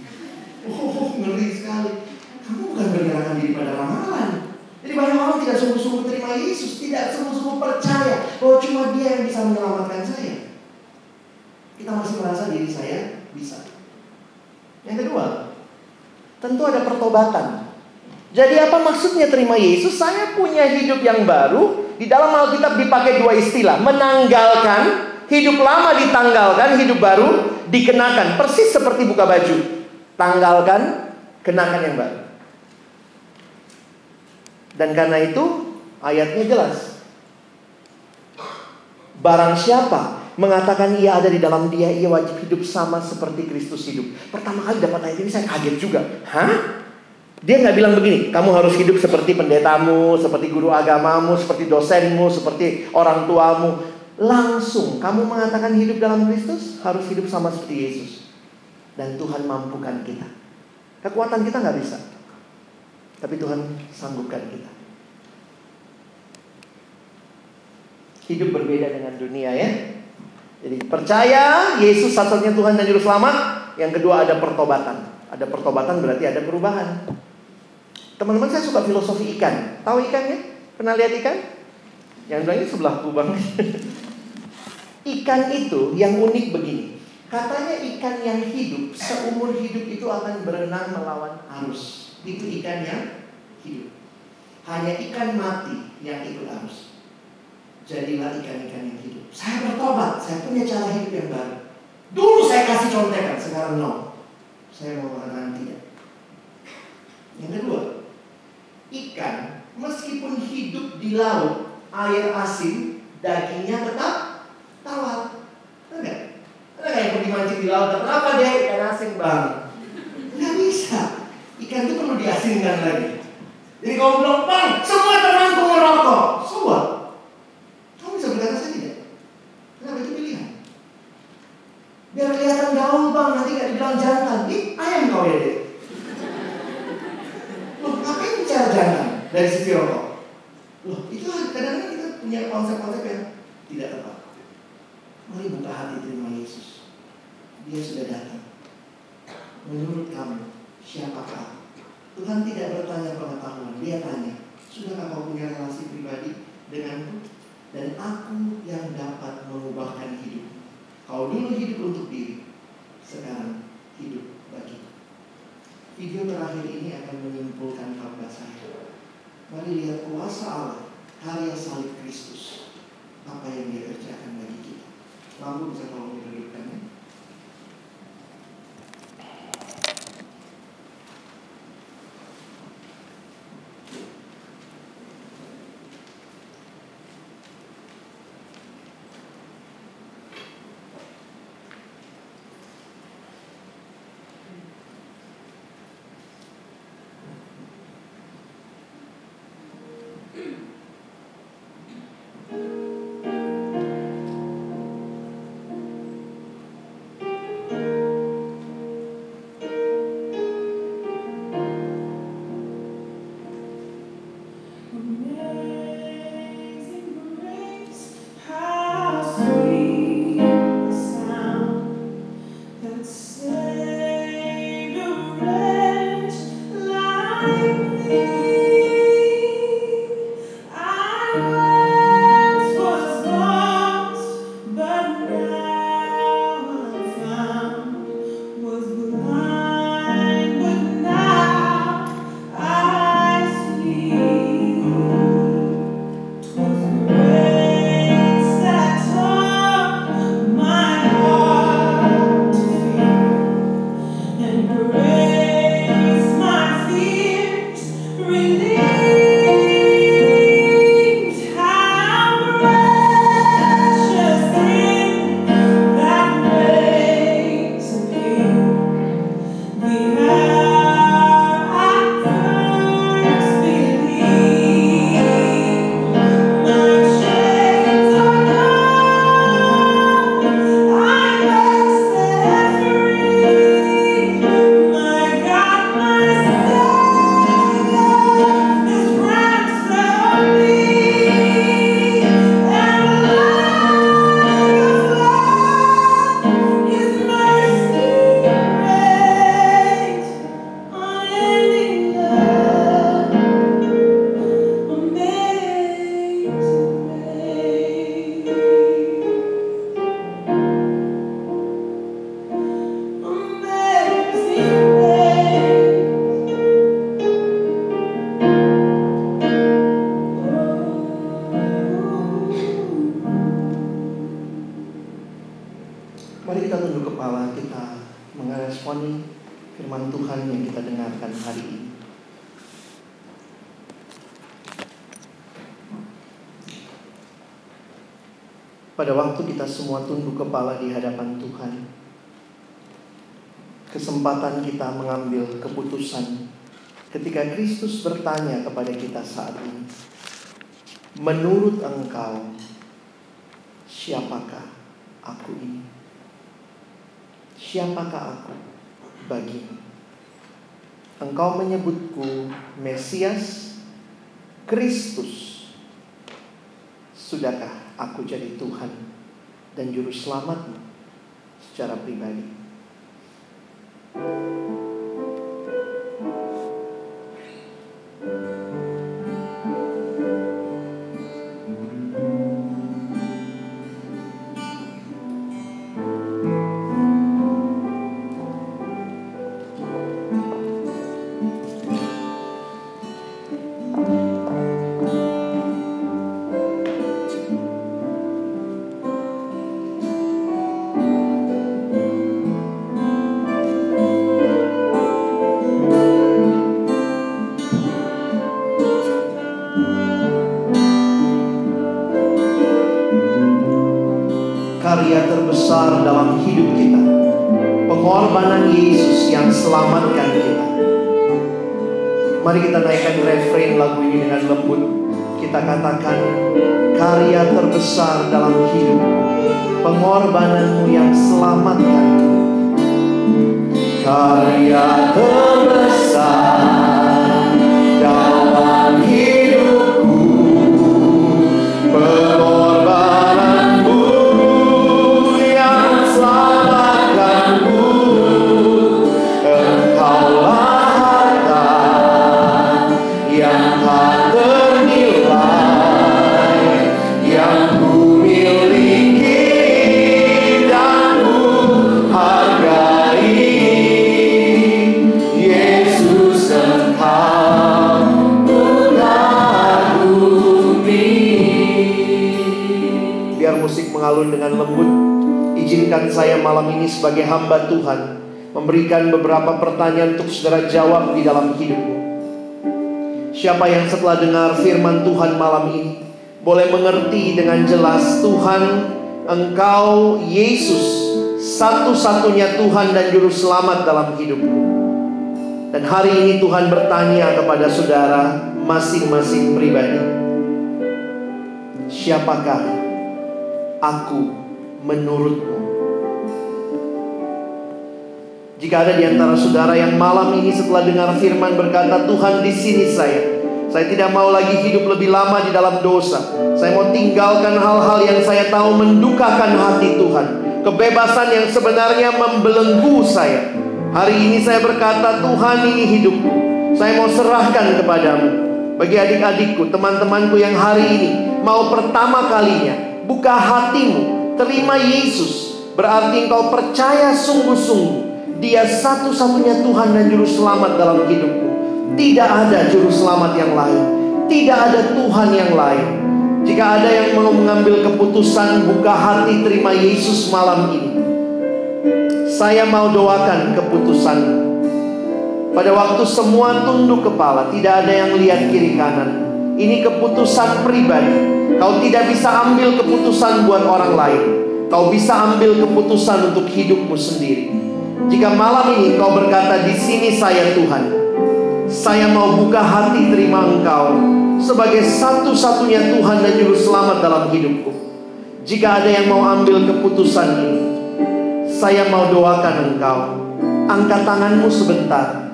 Oh, ngeri sekali. Kamu bukan menyerahkan diri pada ramalan. Jadi banyak orang tidak sungguh-sungguh terima Yesus, tidak sungguh-sungguh percaya bahwa cuma Dia yang bisa menyelamatkan saya. Kita masih merasa diri saya bisa. Yang kedua, tentu ada pertobatan. Jadi apa maksudnya terima Yesus? Saya punya hidup yang baru. Di dalam Alkitab dipakai dua istilah. Menanggalkan, hidup lama ditanggalkan, hidup baru. dikenakan persis seperti buka baju. Tanggalkan, kenakan yang baru. Dan karena itu ayatnya jelas. Barang siapa mengatakan ia ada di dalam dia, ia wajib hidup sama seperti Kristus hidup. Pertama kali dapat ayat ini saya kaget juga. Hah? Dia nggak bilang begini, kamu harus hidup seperti pendetamu, seperti guru agamamu, seperti dosenmu, seperti orang tuamu. Langsung kamu mengatakan hidup dalam Kristus, harus hidup sama seperti Yesus. Dan Tuhan mampukan kita. Kekuatan kita nggak bisa. Tapi Tuhan sanggupkan kita. Hidup berbeda dengan dunia ya. Jadi percaya Yesus satu-satunya Tuhan dan Juru Selamat. Yang kedua ada pertobatan. Ada pertobatan berarti ada perubahan. Teman-teman saya suka filosofi ikan. Tahu ikannya? Pernah lihat ikan? Yang bilang ini sebelahku bang. ikan itu yang unik begini. Katanya ikan yang hidup seumur hidup itu akan berenang melawan arus. Itu ikan yang hidup. Hanya ikan mati yang ikut arus. Jadilah ikan-ikan yang hidup. Saya bertobat, saya punya cara hidup yang baru. Dulu saya kasih contekan, sekarang no. Saya mau mengatakan tidak. Yang kedua, ikan meskipun hidup di laut, air asin, dagingnya tetap tawar. Enggak? Ada yang pergi mancing di laut? Kenapa dia ikan asin bang? Nggak bisa. Diasinkan lagi. Jadi kalau bilang, bang, semua temanku merokok. Kita mengambil keputusan ketika Kristus bertanya kepada kita saat ini, "Menurut engkau, siapakah aku ini? Siapakah aku bagimu? Engkau menyebutku Mesias, Kristus. Sudahkah aku jadi Tuhan dan Juru Selamatmu secara pribadi?" Karya kita naikkan refrain lagu ini dengan lembut. Kita katakan karya terbesar dalam hidup. Pengorbananmu yang selamatkan. Karya terbesar malam ini sebagai hamba Tuhan Memberikan beberapa pertanyaan untuk saudara jawab di dalam hidupmu Siapa yang setelah dengar firman Tuhan malam ini Boleh mengerti dengan jelas Tuhan Engkau Yesus Satu-satunya Tuhan dan Juru Selamat dalam hidupku Dan hari ini Tuhan bertanya kepada saudara Masing-masing pribadi Siapakah aku menurutmu? Jika ada di antara saudara yang malam ini setelah dengar firman berkata, Tuhan di sini saya. Saya tidak mau lagi hidup lebih lama di dalam dosa. Saya mau tinggalkan hal-hal yang saya tahu mendukakan hati Tuhan. Kebebasan yang sebenarnya membelenggu saya. Hari ini saya berkata, Tuhan ini hidupku. Saya mau serahkan kepadamu. Bagi adik-adikku, teman-temanku yang hari ini mau pertama kalinya buka hatimu, terima Yesus. Berarti engkau percaya sungguh-sungguh dia satu-satunya Tuhan dan Juru Selamat dalam hidupku. Tidak ada Juru Selamat yang lain. Tidak ada Tuhan yang lain. Jika ada yang mau mengambil keputusan buka hati terima Yesus malam ini. Saya mau doakan keputusan. Pada waktu semua tunduk kepala, tidak ada yang lihat kiri kanan. Ini keputusan pribadi. Kau tidak bisa ambil keputusan buat orang lain. Kau bisa ambil keputusan untuk hidupmu sendiri. Jika malam ini kau berkata di sini saya Tuhan, saya mau buka hati terima Engkau sebagai satu-satunya Tuhan dan Juru Selamat dalam hidupku. Jika ada yang mau ambil keputusan ini, saya mau doakan Engkau. Angkat tanganmu sebentar.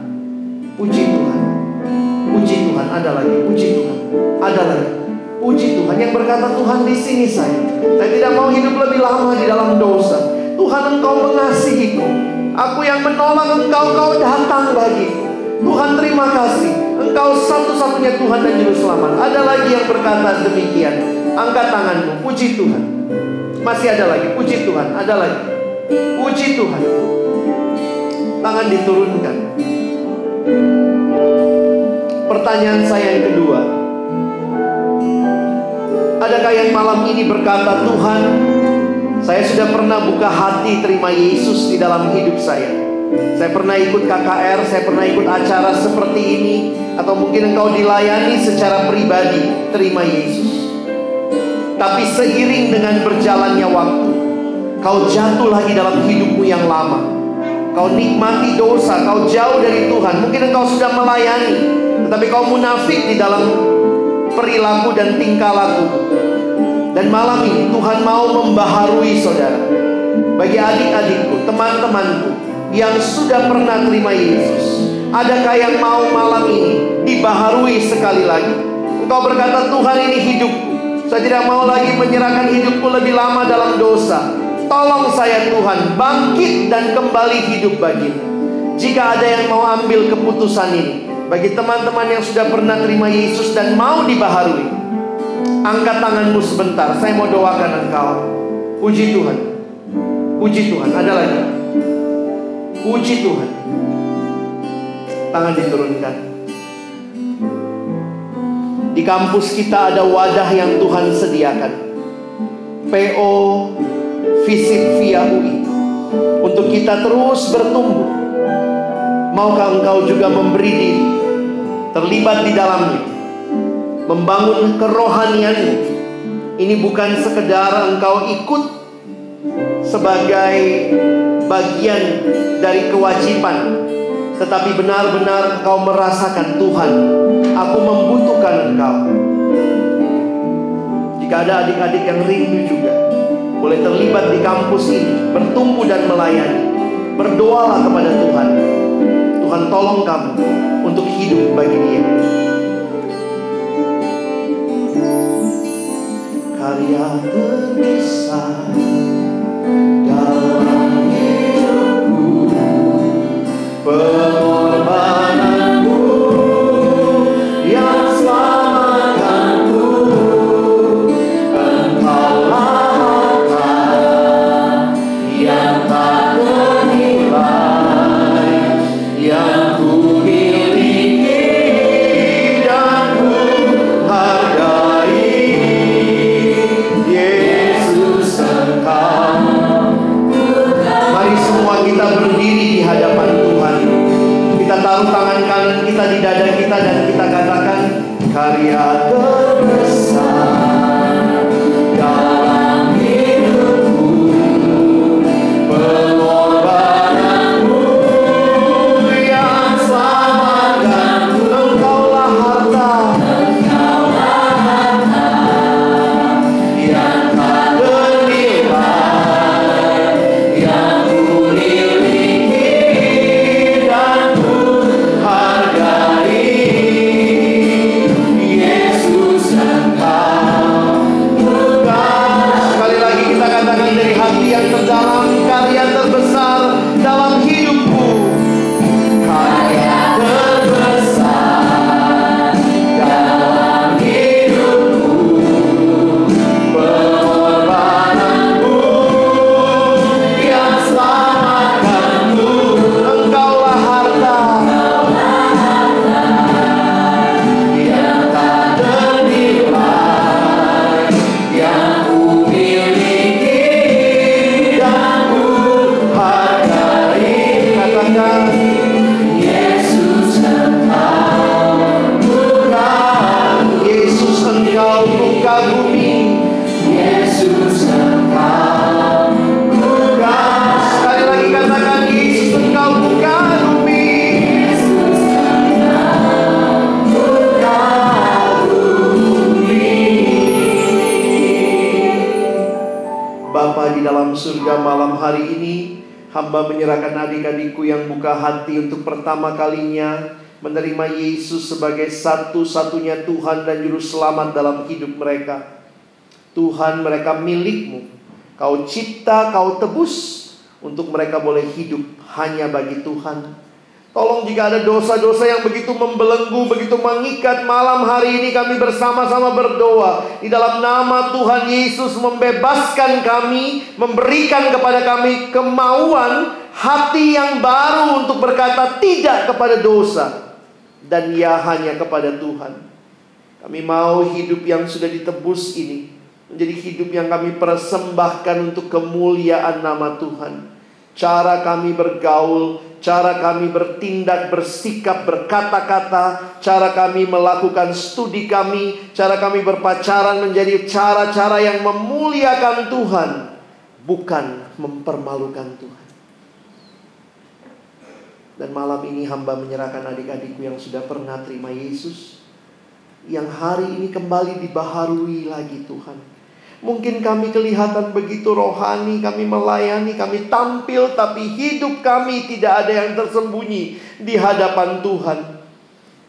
Puji Tuhan. Puji Tuhan. Ada lagi. Puji Tuhan. Ada lagi. Puji Tuhan yang berkata Tuhan di sini saya. Saya tidak mau hidup lebih lama di dalam dosa. Tuhan Engkau mengasihiku. Aku yang menolak Engkau, Kau datang bagiku. Tuhan terima kasih. Engkau satu-satunya Tuhan dan Juru Selamat. Ada lagi yang berkata demikian. Angkat tanganmu. Puji Tuhan. Masih ada lagi. Puji Tuhan. Ada lagi. Puji Tuhan. Tangan diturunkan. Pertanyaan saya yang kedua. Adakah yang malam ini berkata, Tuhan, saya sudah pernah buka hati terima Yesus di dalam hidup saya. Saya pernah ikut KKR, saya pernah ikut acara seperti ini Atau mungkin engkau dilayani secara pribadi Terima Yesus. Tapi seiring dengan berjalannya waktu Kau jatuh lagi dalam hidupmu yang lama. Kau nikmati dosa, kau jauh dari Tuhan. Mungkin engkau sudah melayani Tetapi kau munafik di dalam perilaku dan tingkah laku Dan malam ini Tuhan mau membaharui saudara. Bagi adik-adikku, teman-temanku Yang sudah pernah terima Yesus Adakah yang mau malam ini Dibaharui sekali lagi? Engkau berkata Tuhan ini hidupku. Saya tidak mau lagi menyerahkan hidupku lebih lama dalam dosa. Tolong saya Tuhan Bangkit dan kembali hidup bagimu. Jika ada yang mau ambil keputusan ini Bagi teman-teman yang sudah pernah terima Yesus Dan mau dibaharui Angkat tanganmu sebentar. Saya mau doakan engkau. Puji Tuhan. Puji Tuhan. Ada lagi? Puji Tuhan. Tangan diturunkan. Di kampus kita ada wadah yang Tuhan sediakan. PO Visip via UI Untuk kita terus bertumbuh. Maukah engkau juga memberi diri Terlibat di dalamnya Membangun kerohanianmu. Ini bukan sekedar engkau ikut Sebagai bagian dari kewajiban tetapi benar-benar engkau merasakan Tuhan Aku membutuhkan engkau. Jika ada adik-adik yang rindu juga Boleh terlibat di kampus ini Bertumbuh dan melayani. Berdoalah kepada Tuhan. Tuhan tolong kamu Untuk hidup bagi dia Karya terbesar Dalam hidupku Menerima Yesus sebagai satu-satunya Tuhan dan Juru Selamat dalam hidup mereka Tuhan mereka milikmu Kau cipta, kau tebus Untuk mereka boleh hidup hanya bagi Tuhan Tolong jika ada dosa-dosa yang begitu membelenggu, begitu mengikat malam hari ini kami bersama-sama berdoa. Di dalam nama Tuhan Yesus membebaskan kami, memberikan kepada kami kemauan hati yang baru untuk berkata tidak kepada dosa. Dan ya hanya kepada Tuhan. Kami mau hidup yang sudah ditebus ini menjadi hidup yang kami persembahkan untuk kemuliaan nama Tuhan. cara kami bergaul, cara kami bertindak, bersikap, berkata-kata, cara kami melakukan studi kami, cara kami berpacaran menjadi cara-cara yang memuliakan Tuhan, bukan mempermalukan Tuhan. Dan malam ini hamba menyerahkan adik-adikku yang sudah pernah terima Yesus, yang hari ini kembali dibaharui lagi Tuhan. Mungkin kami kelihatan begitu rohani, kami melayani, kami tampil, tapi hidup kami tidak ada yang tersembunyi di hadapan Tuhan.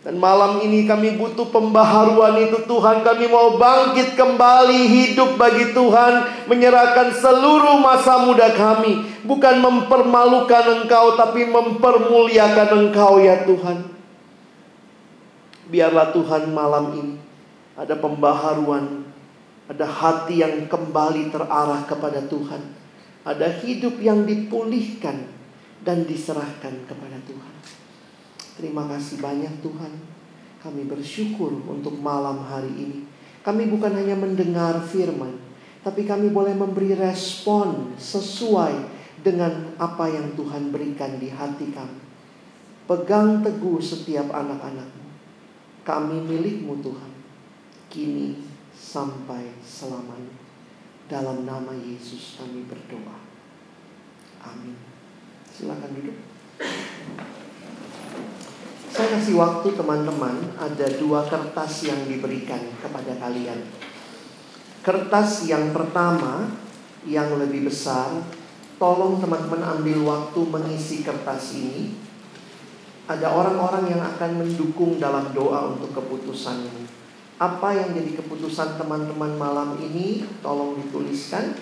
Dan malam ini kami butuh pembaharuan itu Tuhan. Kami mau bangkit kembali hidup bagi Tuhan Menyerahkan seluruh masa muda kami. Bukan mempermalukan Engkau Tapi mempermuliakan Engkau ya Tuhan. Biarlah Tuhan malam ini Ada pembaharuan Ada hati yang kembali terarah kepada Tuhan. Ada hidup yang dipulihkan Dan diserahkan kepada Tuhan Terima kasih banyak Tuhan. Kami bersyukur untuk malam hari ini. Kami bukan hanya mendengar firman, tapi kami boleh memberi respon sesuai dengan apa yang Tuhan berikan di hati kami. Pegang teguh setiap anak-anakmu. Kami milikmu Tuhan. Kini sampai selamanya. Dalam nama Yesus kami berdoa. Amin. Silakan duduk. Saya kasih waktu teman-teman, ada dua kertas yang diberikan kepada kalian. Kertas yang pertama, yang lebih besar, tolong teman-teman ambil waktu mengisi kertas ini. Ada orang-orang yang akan mendukung dalam doa untuk keputusan ini. Apa yang jadi keputusan teman-teman malam ini, tolong dituliskan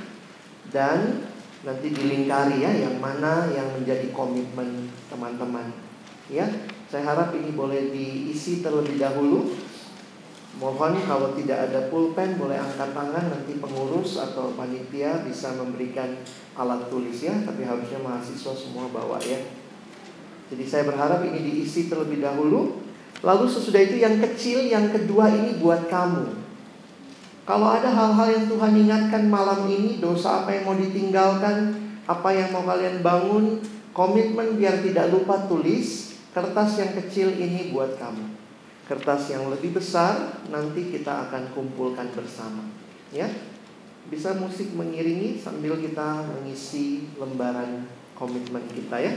dan nanti dilingkari ya, yang mana yang menjadi komitmen teman-teman. Ya, saya harap ini boleh diisi terlebih dahulu. Mohon kalau tidak ada pulpen boleh angkat tangan nanti pengurus atau panitia bisa memberikan alat tulis ya, tapi harusnya mahasiswa semua bawa ya. Jadi saya berharap ini diisi terlebih dahulu. Lalu sesudah itu yang kecil yang kedua ini buat kamu. Kalau ada hal-hal yang Tuhan ingatkan malam ini, dosa apa yang mau ditinggalkan, apa yang mau kalian bangun, komitmen biar tidak lupa tulis. Kertas yang kecil ini buat kamu. Kertas yang lebih besar nanti kita akan kumpulkan bersama. Ya. Bisa musik mengiringi sambil kita mengisi lembaran komitmen kita ya.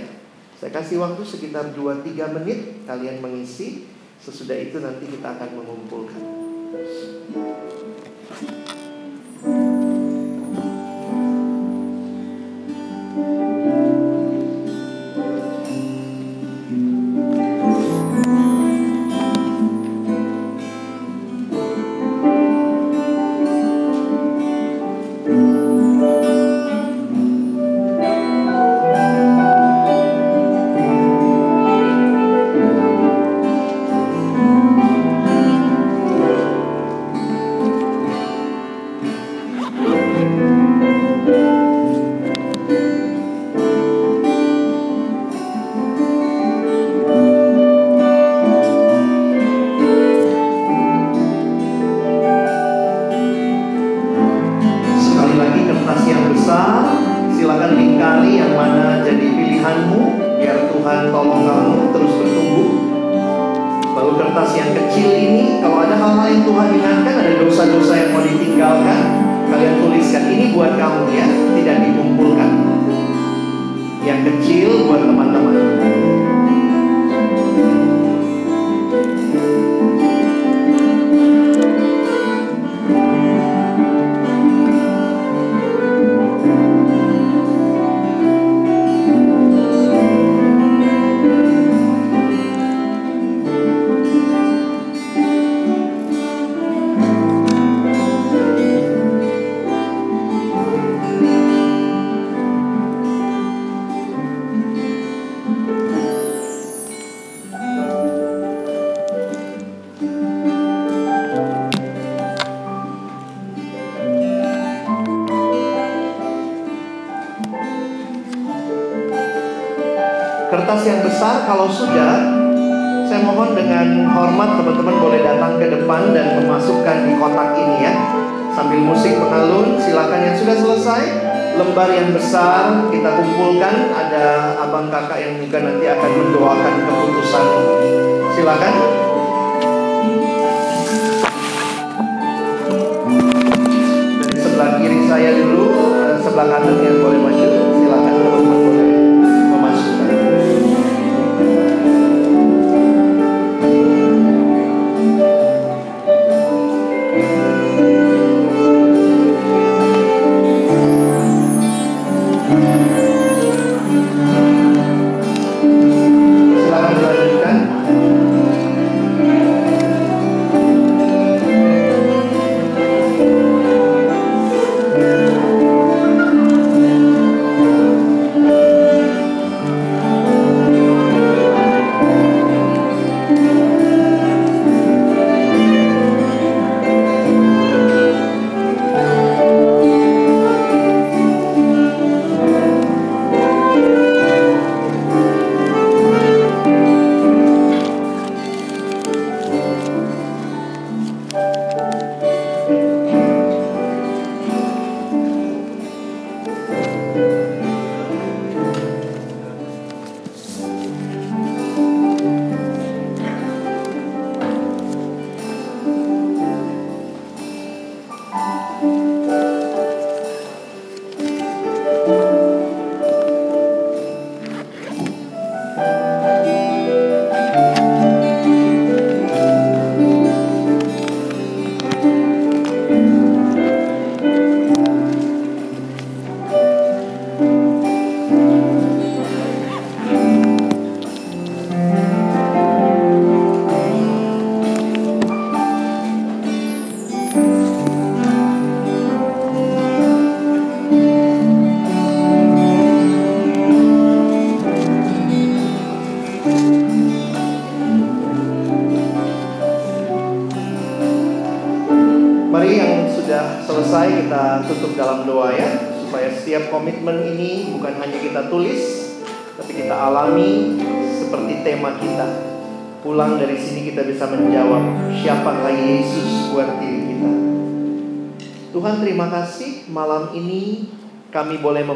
Saya kasih waktu sekitar 2-3 menit kalian mengisi. Sesudah itu nanti kita akan mengumpulkan.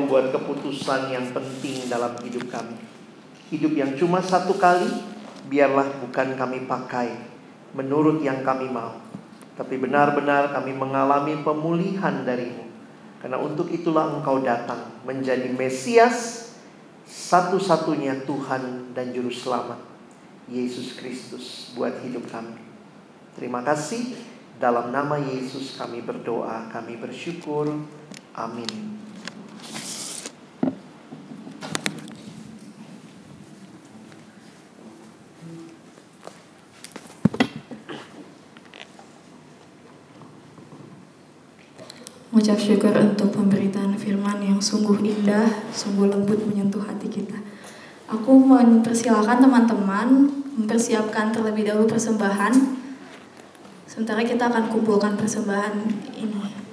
Membuat keputusan yang penting dalam hidup kami Hidup yang cuma satu kali Biarlah bukan kami pakai Menurut yang kami mau tapi benar-benar kami mengalami pemulihan darimu. Karena untuk itulah engkau datang menjadi Mesias satu-satunya Tuhan dan Juru Selamat. Yesus Kristus buat hidup kami. Terima kasih. Dalam nama Yesus kami berdoa, kami bersyukur. Amin. Mengucap syukur untuk pemberitaan firman yang sungguh indah, sungguh lembut menyentuh hati kita. Aku mempersilahkan teman-teman mempersiapkan terlebih dahulu persembahan. Sementara kita akan kumpulkan persembahan ini.